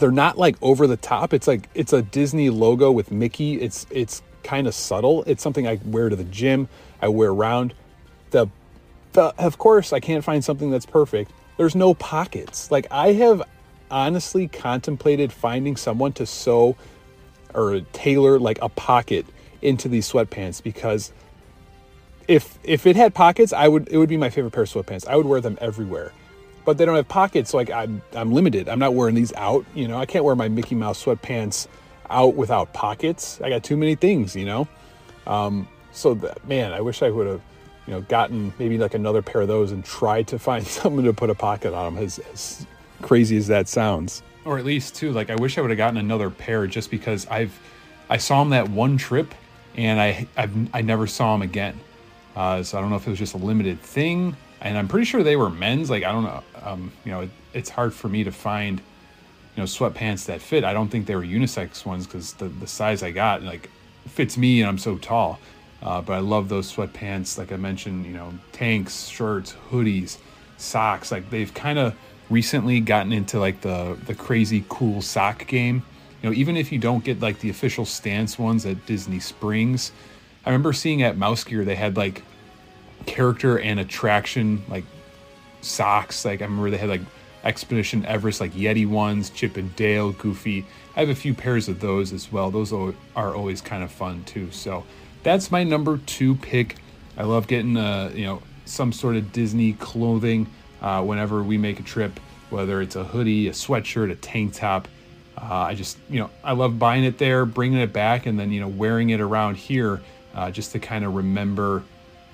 they're not like over the top. It's like it's a Disney logo with Mickey. It's it's kind of subtle. It's something I wear to the gym. I wear around. The, the of course I can't find something that's perfect. There's no pockets. Like I have honestly contemplated finding someone to sew or tailor like a pocket into these sweatpants because if if it had pockets, I would it would be my favorite pair of sweatpants. I would wear them everywhere. But they don't have pockets, like I'm I'm limited. I'm not wearing these out, you know. I can't wear my Mickey Mouse sweatpants out without pockets. I got too many things, you know. Um, so man, I wish I would have, you know, gotten maybe like another pair of those and tried to find something to put a pocket on them. As, as crazy as that sounds, or at least too, like I wish I would have gotten another pair just because I've I saw them that one trip and I I've, i never saw him again. Uh, so I don't know if it was just a limited thing, and I'm pretty sure they were men's. Like I don't know, um, you know, it, it's hard for me to find, you know, sweatpants that fit. I don't think they were unisex ones because the the size I got like fits me, and I'm so tall. Uh, but I love those sweatpants. Like I mentioned, you know, tanks, shirts, hoodies, socks. Like they've kind of recently gotten into like the the crazy cool sock game you know, even if you don't get like the official stance ones at Disney Springs, I remember seeing at Mouse Gear they had like character and attraction like socks. Like I remember they had like Expedition Everest like Yeti ones, Chip and Dale, Goofy. I have a few pairs of those as well. Those are always kind of fun too. So that's my number two pick. I love getting uh, you know some sort of Disney clothing uh, whenever we make a trip, whether it's a hoodie, a sweatshirt, a tank top. Uh, I just, you know, I love buying it there, bringing it back, and then, you know, wearing it around here uh, just to kind of remember,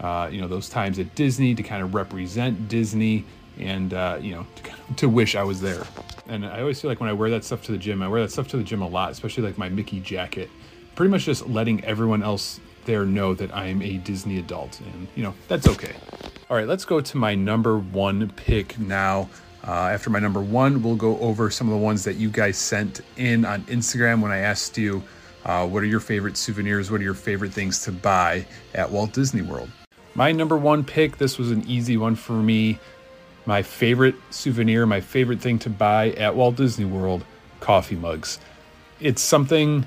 uh, you know, those times at Disney, to kind of represent Disney, and, uh, you know, to, to, wish I was there. And I always feel like when I wear that stuff to the gym, I wear that stuff to the gym a lot, especially like my Mickey jacket. Pretty much just letting everyone else there know that I am a Disney adult, and, you know, that's okay. All right, let's go to my number one pick now. Uh, after my number one, we'll go over some of the ones that you guys sent in on Instagram when I asked you uh, what are your favorite souvenirs, what are your favorite things to buy at Walt Disney World. My number one pick, this was an easy one for me. My favorite souvenir, my favorite thing to buy at Walt Disney World coffee mugs. It's something,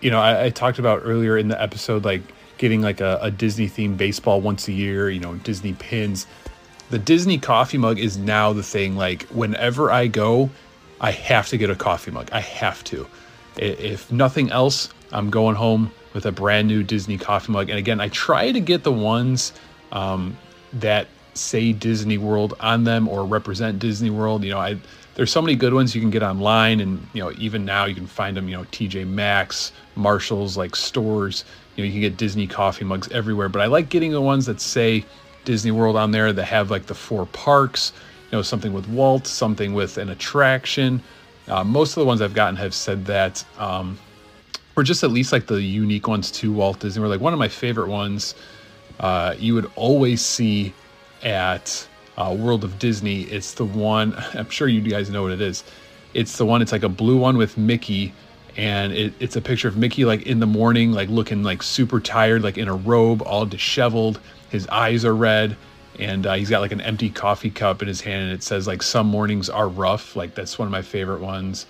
you know, I, I talked about earlier in the episode, like getting like a, a Disney themed baseball once a year, you know, Disney pins the Disney coffee mug is now the thing. Like whenever I go, I have to get a coffee mug. I have to. If nothing else, I'm going home with a brand new Disney coffee mug. And again, I try to get the ones um, that say Disney World on them or represent Disney World. You know, I there's so many good ones you can get online, and you know even now you can find them. You know TJ Maxx, Marshalls, like stores. You know you can get Disney coffee mugs everywhere. But I like getting the ones that say Disney World on there that have like the four parks. You know something with Walt, something with an attraction. Uh, most of the ones I've gotten have said that, um, or just at least like the unique ones to Walt Disney. Were like one of my favorite ones. Uh, you would always see at uh, World of Disney. It's the one, I'm sure you guys know what it is. It's the one, it's like a blue one with Mickey, and it, it's a picture of Mickey like in the morning, like looking like super tired, like in a robe, all disheveled. His eyes are red, and uh, he's got like an empty coffee cup in his hand, and it says like some mornings are rough. Like that's one of my favorite ones.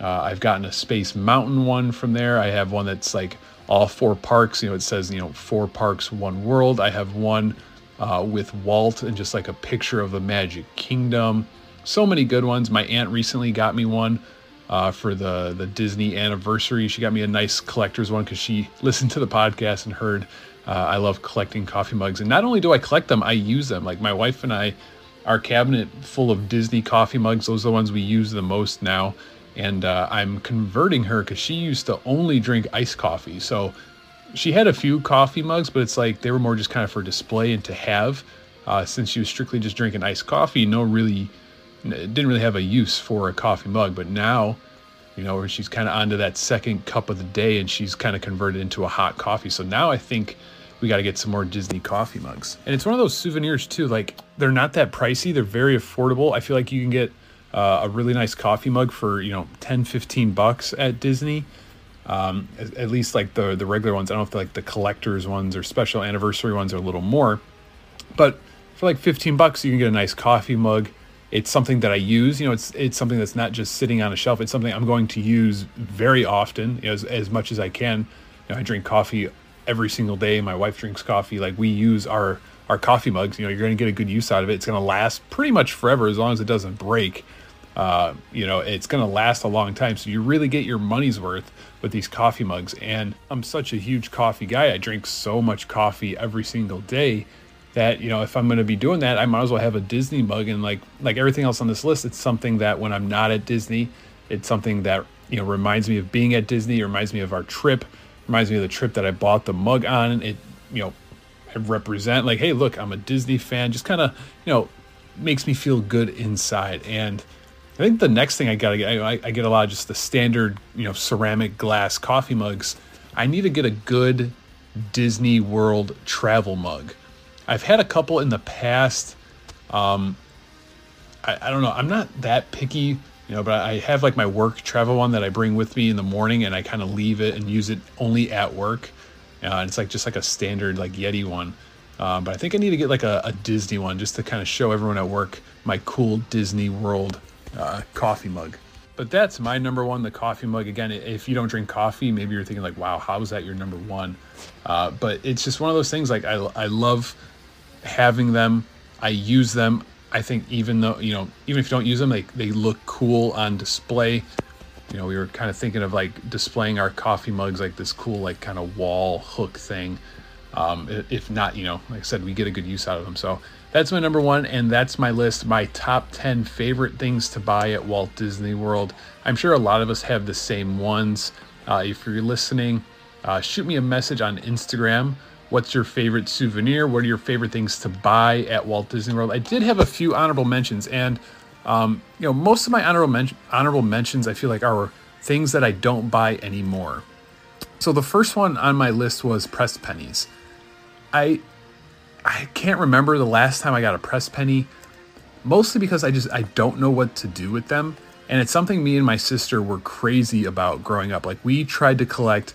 Uh, I've gotten a Space Mountain one from there. I have one that's like all four parks. You know, it says you know four parks, one world. I have one uh, with Walt and just like a picture of the Magic Kingdom. So many good ones. My aunt recently got me one uh, for the the Disney anniversary. She got me a nice collector's one because she listened to the podcast and heard uh, I love collecting coffee mugs. And not only do I collect them, I use them. Like my wife and I, our cabinet full of Disney coffee mugs. Those are the ones we use the most now. And uh, I'm converting her because she used to only drink iced coffee. So she had a few coffee mugs, but it's like they were more just kind of for display and to have. Uh, since she was strictly just drinking iced coffee, no really didn't really have a use for a coffee mug. But now, you know, she's kind of onto that second cup of the day, and she's kind of converted into a hot coffee. So now I think we got to get some more Disney coffee mugs. And it's one of those souvenirs too. Like they're not that pricey; they're very affordable. I feel like you can get uh, a really nice coffee mug for you know 10, 15 bucks at Disney. Um, at, at, least like the the regular ones. I don't know if like the collectors ones or special anniversary ones are a little more, but for like 15 bucks you can get a nice coffee mug. It's something that I use. You know, it's it's something that's not just sitting on a shelf. It's something I'm going to use very often, you know, as as much as I can. You know, I drink coffee every single day. My wife drinks coffee. Like we use our our coffee mugs. You know, you're going to get a good use out of it. It's going to last pretty much forever as long as it doesn't break. Uh, you know, it's going to last a long time. So you really get your money's worth with these coffee mugs. And I'm such a huge coffee guy. I drink so much coffee every single day that, you know, if I'm going to be doing that, I might as well have a Disney mug. And like, like everything else on this list, it's something that when I'm not at Disney, it's something that, you know, reminds me of being at Disney, reminds me of our trip, reminds me of the trip that I bought the mug on. It, you know, I represent like, hey, look, I'm a Disney fan. Just kind of, you know, makes me feel good inside. And, I think the next thing I gotta get, I, I, get a lot of just the standard, you know, ceramic glass coffee mugs. I need to get a good Disney World travel mug. I've had a couple in the past. Um, I, I don't know. I'm not that picky, you know, but I have like my work travel one that I bring with me in the morning, and I kind of leave it and use it only at work. Uh, it's like just like a standard like Yeti one. Um, but I think I need to get like a, a Disney one just to kind of show everyone at work my cool Disney World uh, coffee mug. But that's my number one, the coffee mug. Again, if you don't drink coffee, maybe you're thinking like, wow, how is that your number one? Uh, but it's just one of those things. Like I, I love having them. I use them. I think even though you know, even if you don't use them, they they look cool on display. You know, we were kind of thinking of like displaying our coffee mugs like this cool like kind of wall hook thing. Um, if not, you know, like I said, we get a good use out of them. So that's my number one, and that's my list. My top 10 favorite things to buy at Walt Disney World. I'm sure a lot of us have the same ones. Uh, if you're listening, uh, shoot me a message on Instagram. What's your favorite souvenir? What are your favorite things to buy at Walt Disney World? I did have a few honorable mentions, and um, you know, most of my honorable men- honorable mentions I feel like are things that I don't buy anymore. So the first one on my list was pressed pennies. I I can't remember the last time I got a press penny, mostly because I just I don't know what to do with them. And it's something me and my sister were crazy about growing up. Like we tried to collect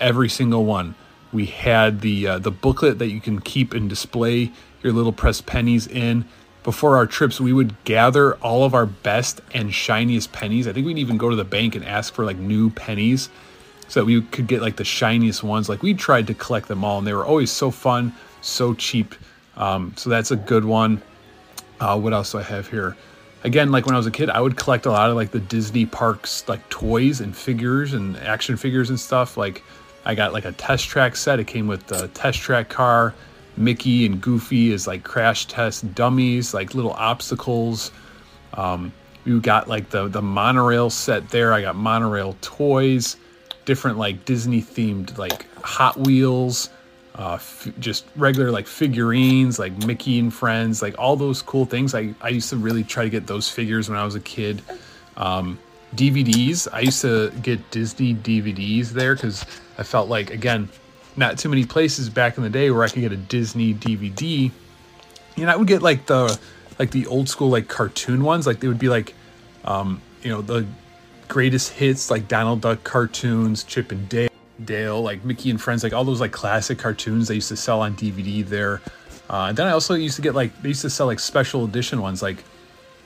every single one. We had the uh, the booklet that you can keep and display your little press pennies in. Before our trips, we would gather all of our best and shiniest pennies. I think we'd even go to the bank and ask for like new pennies so that we could get like the shiniest ones. Like we tried to collect them all, and they were always so fun so cheap. Um, so that's a good one. Uh, what else do I have here? Again, like when I was a kid, I would collect a lot of like the Disney parks, like toys and figures and action figures and stuff. Like I got like a test track set. It came with the test track car. Mickey and Goofy is like crash test dummies, like little obstacles. Um, We got like the the monorail set there. I got monorail toys, different like Disney themed like Hot Wheels, uh, f- just regular like figurines like Mickey and Friends, like all those cool things. I I used to really try to get those figures when I was a kid. Um, DVDs. I used to get Disney DVDs there because I felt like again, not too many places back in the day where I could get a Disney DVD. And I would get like the like the old school like cartoon ones. Like they would be like, um, you know, the greatest hits like Donald Duck cartoons, Chip and Dale, Dale, like Mickey and Friends, like all those like classic cartoons they used to sell on DVD there. Uh, and then I also used to get like they used to sell like special edition ones like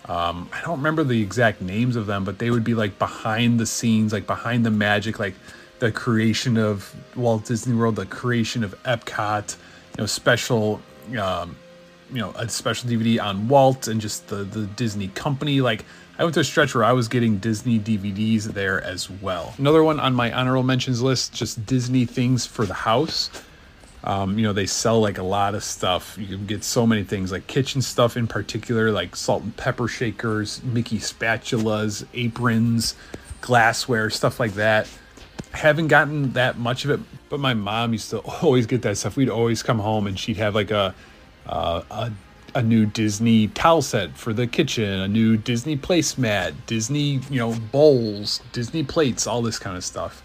um, I don't remember the exact names of them, but they would be like behind the scenes, like behind the magic, like the creation of Walt Disney World, the creation of Epcot, you know, special, um, you know, a special DVD on Walt and just the the Disney company. Like I went to a stretch where I was getting Disney DVDs there as well. Another one on my honorable mentions list, just Disney things for the house. Um, you know, they sell like a lot of stuff. You can get so many things, like kitchen stuff in particular, like salt and pepper shakers, Mickey spatulas, aprons, glassware, stuff like that. I haven't gotten that much of it, but my mom used to always get that stuff. We'd always come home and she'd have like a uh, a, a new Disney towel set for the kitchen, a new Disney placemat, Disney you know bowls, Disney plates, all this kind of stuff.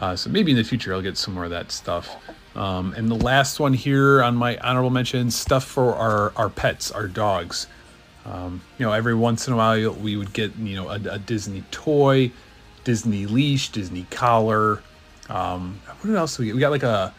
Uh, so maybe in the future I'll get some more of that stuff. Um, and the last one here on my honorable mentions stuff for our, our pets, our dogs. Um, you know, every once in a while we would get, you know, a, a Disney toy, Disney leash, Disney collar. Um, what else we get? We got like a,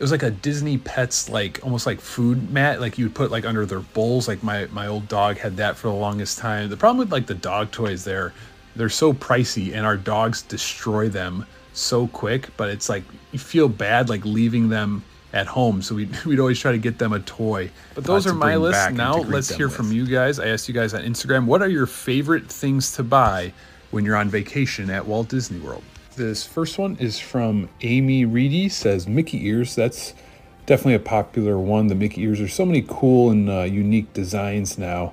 it was like a Disney pets, like almost like food mat, like you would put like under their bowls. Like my, my old dog had that for the longest time. The problem with like the dog toys there, they're so pricey and our dogs destroy them so quick, but it's like you feel bad like leaving them at home. So we'd, we'd always try to get them a toy. But those are my list. Now let's hear with. from you guys. I asked you guys on Instagram, what are your favorite things to buy when you're on vacation at Walt Disney World? This first one is from Amy Reedy, says Mickey ears. That's definitely a popular one. The Mickey ears are so many cool and uh, unique designs now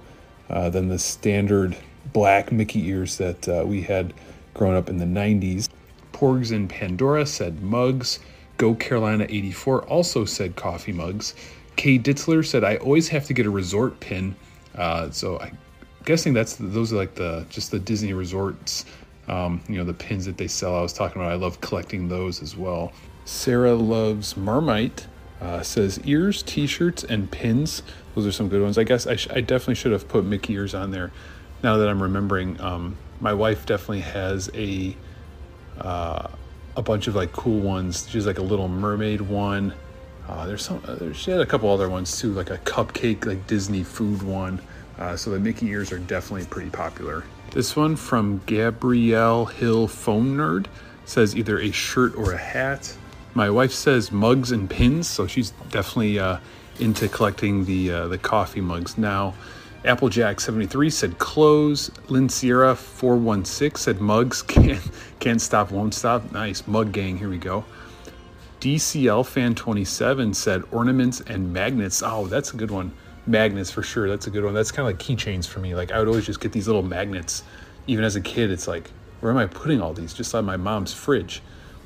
uh, than the standard black Mickey ears that uh, we had growing up in the 90s. Porgs and Pandora said mugs. Go Carolina 84 also said coffee mugs. Kay Ditzler said I always have to get a resort pin. Uh, so I'm guessing that's those are like the just the Disney resorts. Um, you know the pins that they sell. I was talking about. I love collecting those as well. Sarah loves Marmite. Uh, says ears, T-shirts, and pins. Those are some good ones. I guess I, sh- I definitely should have put Mickey ears on there. Now that I'm remembering, um, my wife definitely has a uh, a bunch of like cool ones. She's like a little mermaid one. Uh, there's some. Uh, she had a couple other ones too, like a cupcake, like Disney food one. Uh, so the Mickey ears are definitely pretty popular. This one from Gabrielle Hill Phone Nerd says either a shirt or a hat. My wife says mugs and pins, so she's definitely uh, into collecting the uh, the coffee mugs now. Applejack73 said clothes. Lynn Sierra 416 said mugs. Can't, can't stop, won't stop. Nice. Mug gang, here we go. DCL Fan 27 said ornaments and magnets. Oh, that's a good one. Magnets for sure. That's a good one. That's kind of like keychains for me. Like I would always just get these little magnets. Even as a kid, it's like, where am I putting all these? Just on my mom's fridge.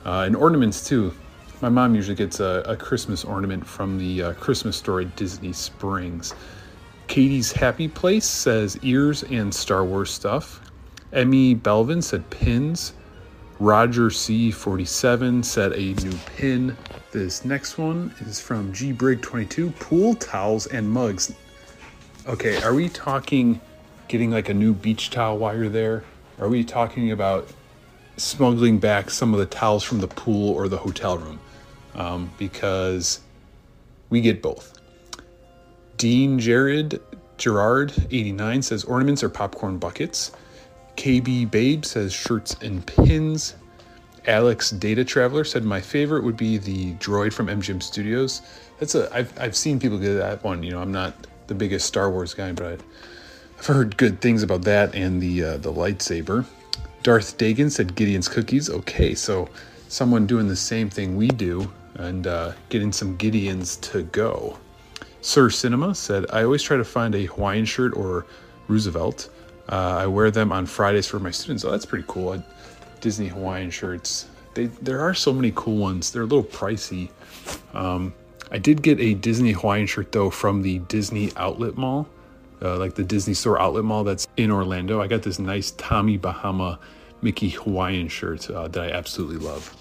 Uh, and ornaments too. My mom usually gets a, a Christmas ornament from the uh, Christmas store at Disney Springs. Katie's Happy Place says ears and Star Wars stuff. Emmy Belvin said pins. Roger C47 set a new pin. This next one is from G Brig 22 pool towels and mugs. Okay, are we talking getting like a new beach towel while you're there? Are we talking about smuggling back some of the towels from the pool or the hotel room? Um, because we get both. Dean Jared Gerard 89 says ornaments are popcorn buckets. KB Babe says shirts and pins. Alex Data Traveler said my favorite would be the droid from MGM Studios. That's a I've I've seen people get that one. You know, I'm not the biggest Star Wars guy, but I've heard good things about that and the uh, the lightsaber. Darth Dagan said Gideon's cookies. Okay, so someone doing the same thing we do and uh, getting some Gideons to go. Sir Cinema said, I always try to find a Hawaiian shirt or Roosevelt. Uh, I wear them on Fridays for my students. Oh, that's pretty cool. I, Disney Hawaiian shirts. They there are so many cool ones. They're a little pricey. Um, I did get a Disney Hawaiian shirt though from the Disney Outlet Mall, uh, like the Disney Store Outlet Mall that's in Orlando. I got this nice Tommy Bahama Mickey Hawaiian shirt uh, that I absolutely love.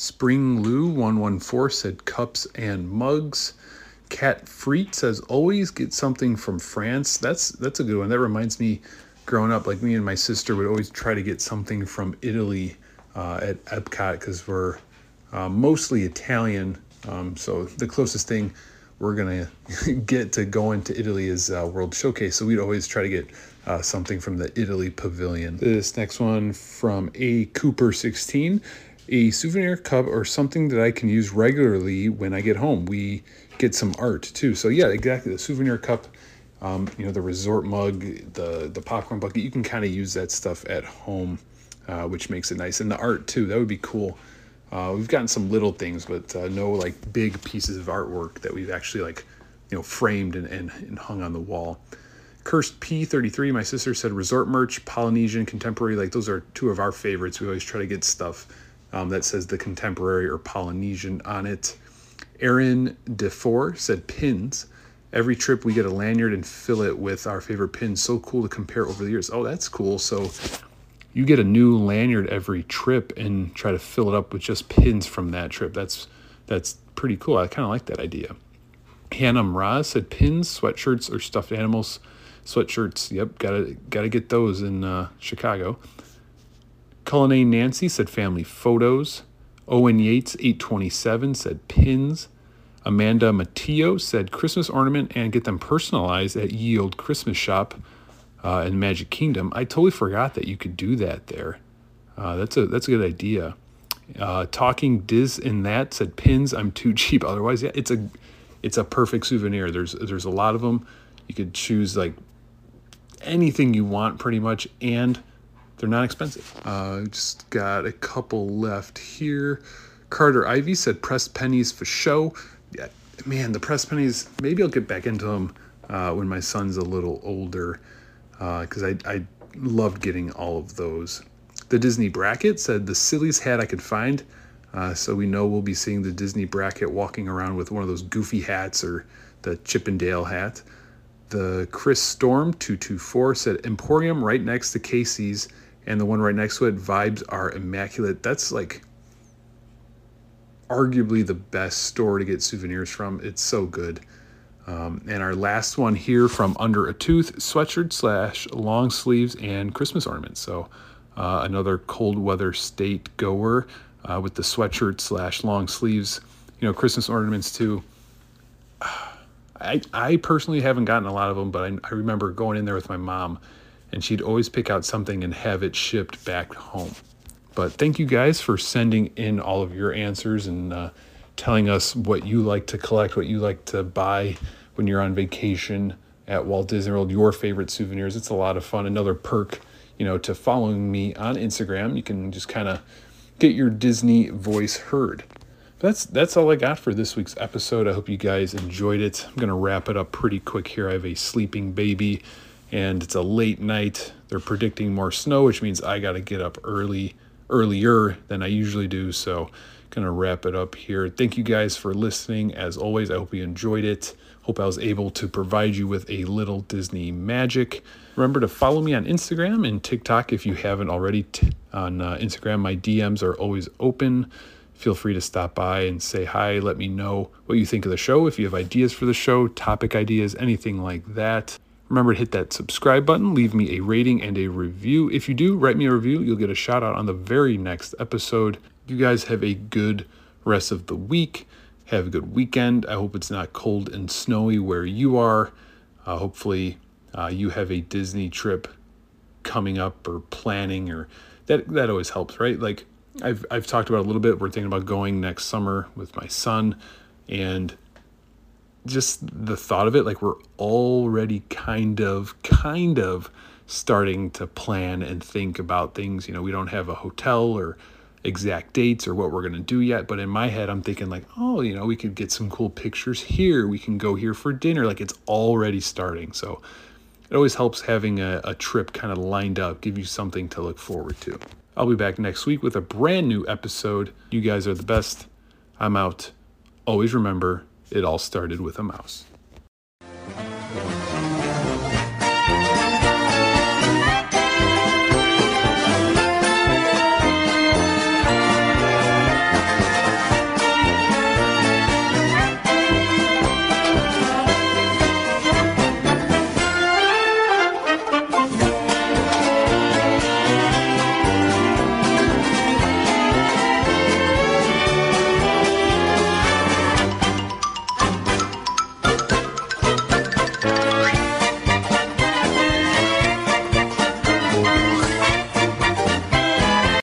Spring Lou 114 said cups and mugs. Cat Freet says always get something from France. That's that's a good one. That reminds me, growing up, like me and my sister would always try to get something from Italy uh, at Epcot because we're uh, mostly Italian. Um, so the closest thing we're gonna get to going to Italy is uh, World Showcase. So we'd always try to get uh, something from the Italy Pavilion. This next one from A Cooper 16 a souvenir cup or something that I can use regularly when I get home. We get some art too. So yeah, exactly. The souvenir cup, um, you know, the resort mug, the the popcorn bucket. You can kind of use that stuff at home, uh, which makes it nice. And the art too. That would be cool. Uh, we've gotten some little things, but uh, no like big pieces of artwork that we've actually like, you know, framed and, and, and hung on the wall. Cursed P33, my sister said resort merch, Polynesian, contemporary, like those are two of our favorites. We always try to get stuff um, that says the contemporary or Polynesian on it. Aaron DeFore said pins. Every trip we get a lanyard and fill it with our favorite pins. So cool to compare over the years. Oh, that's cool. So you get a new lanyard every trip and try to fill it up with just pins from that trip. That's that's pretty cool. I kind of like that idea. Hannah Mraz said pins, sweatshirts, or stuffed animals. Sweatshirts, yep, gotta gotta get those in uh, Chicago. Cullinane Nancy said family photos. Owen Yates, 827, said pins. Amanda Matteo said Christmas ornament and get them personalized at Ye Olde Christmas Shoppe uh, in Magic Kingdom. I totally forgot that you could do that there. Uh, that's a that's a good idea. Uh, talking Diz in that said pins. I'm too cheap. Otherwise, yeah, it's a it's a perfect souvenir. There's there's a lot of them. You could choose like anything you want pretty much, and they're not expensive. Uh, just got a couple left here. Carter Ivy said pressed pennies for show. Yeah, man, the pressed pennies. Maybe I'll get back into them uh, when my son's a little older, because uh, I I loved getting all of those. The Disney bracket said the silliest hat I could find. Uh, so we know we'll be seeing the Disney bracket walking around with one of those goofy hats or the Chip 'n Dale hat. The Chris Storm 224 said Emporium right next to Casey's and the one right next to it, vibes are immaculate. That's like arguably the best store to get souvenirs from. It's so good. Um, and our last one here from Under a Tooth sweatshirt slash long sleeves and Christmas ornaments. So uh, another cold weather state goer uh, with the sweatshirt slash long sleeves. You know, Christmas ornaments too. I, I personally haven't gotten a lot of them, but I, I remember going in there with my mom and she'd always pick out something and have it shipped back home. But thank you guys for sending in all of your answers and uh, telling us what you like to collect, what you like to buy when you're on vacation at Walt Disney World, your favorite souvenirs. It's a lot of fun. Another perk, you know, to following me on Instagram. You can just kind of get your Disney voice heard. That's that's all I got for this week's episode. I hope you guys enjoyed it. I'm gonna wrap it up pretty quick here. I have a sleeping baby and it's a late night. They're predicting more snow, which means I got to get up early, earlier than I usually do. So, gonna wrap it up here. Thank you guys for listening. As always, I hope you enjoyed it. Hope I was able to provide you with a little Disney magic. Remember to follow me on Instagram and TikTok if you haven't already. T- on uh, Instagram, my DMs are always open. Feel free to stop by and say hi. Let me know what you think of the show. If you have ideas for the show, topic ideas, anything like that. Remember to hit that subscribe button, leave me a rating and a review. If you do, write me a review, you'll get a shout out on the very next episode. You guys have a good rest of the week. Have a good weekend. I hope it's not cold and snowy where you are. Uh, hopefully, uh, you have a Disney trip coming up or planning or that that always helps, right? Like I've I've talked about a little bit. We're thinking about going next summer with my son, and just the thought of it, like we're already kind of kind of starting to plan and think about things. You know, we don't have a hotel or exact dates or what we're going to do yet, but in my head, I'm thinking like, oh, you know, we could get some cool pictures here. We can go here for dinner. Like it's already starting. So it always helps having a, a trip kind of lined up, give you something to look forward to. I'll be back next week with a brand new episode. You guys are the best. I'm out. Always remember, it all started with a mouse.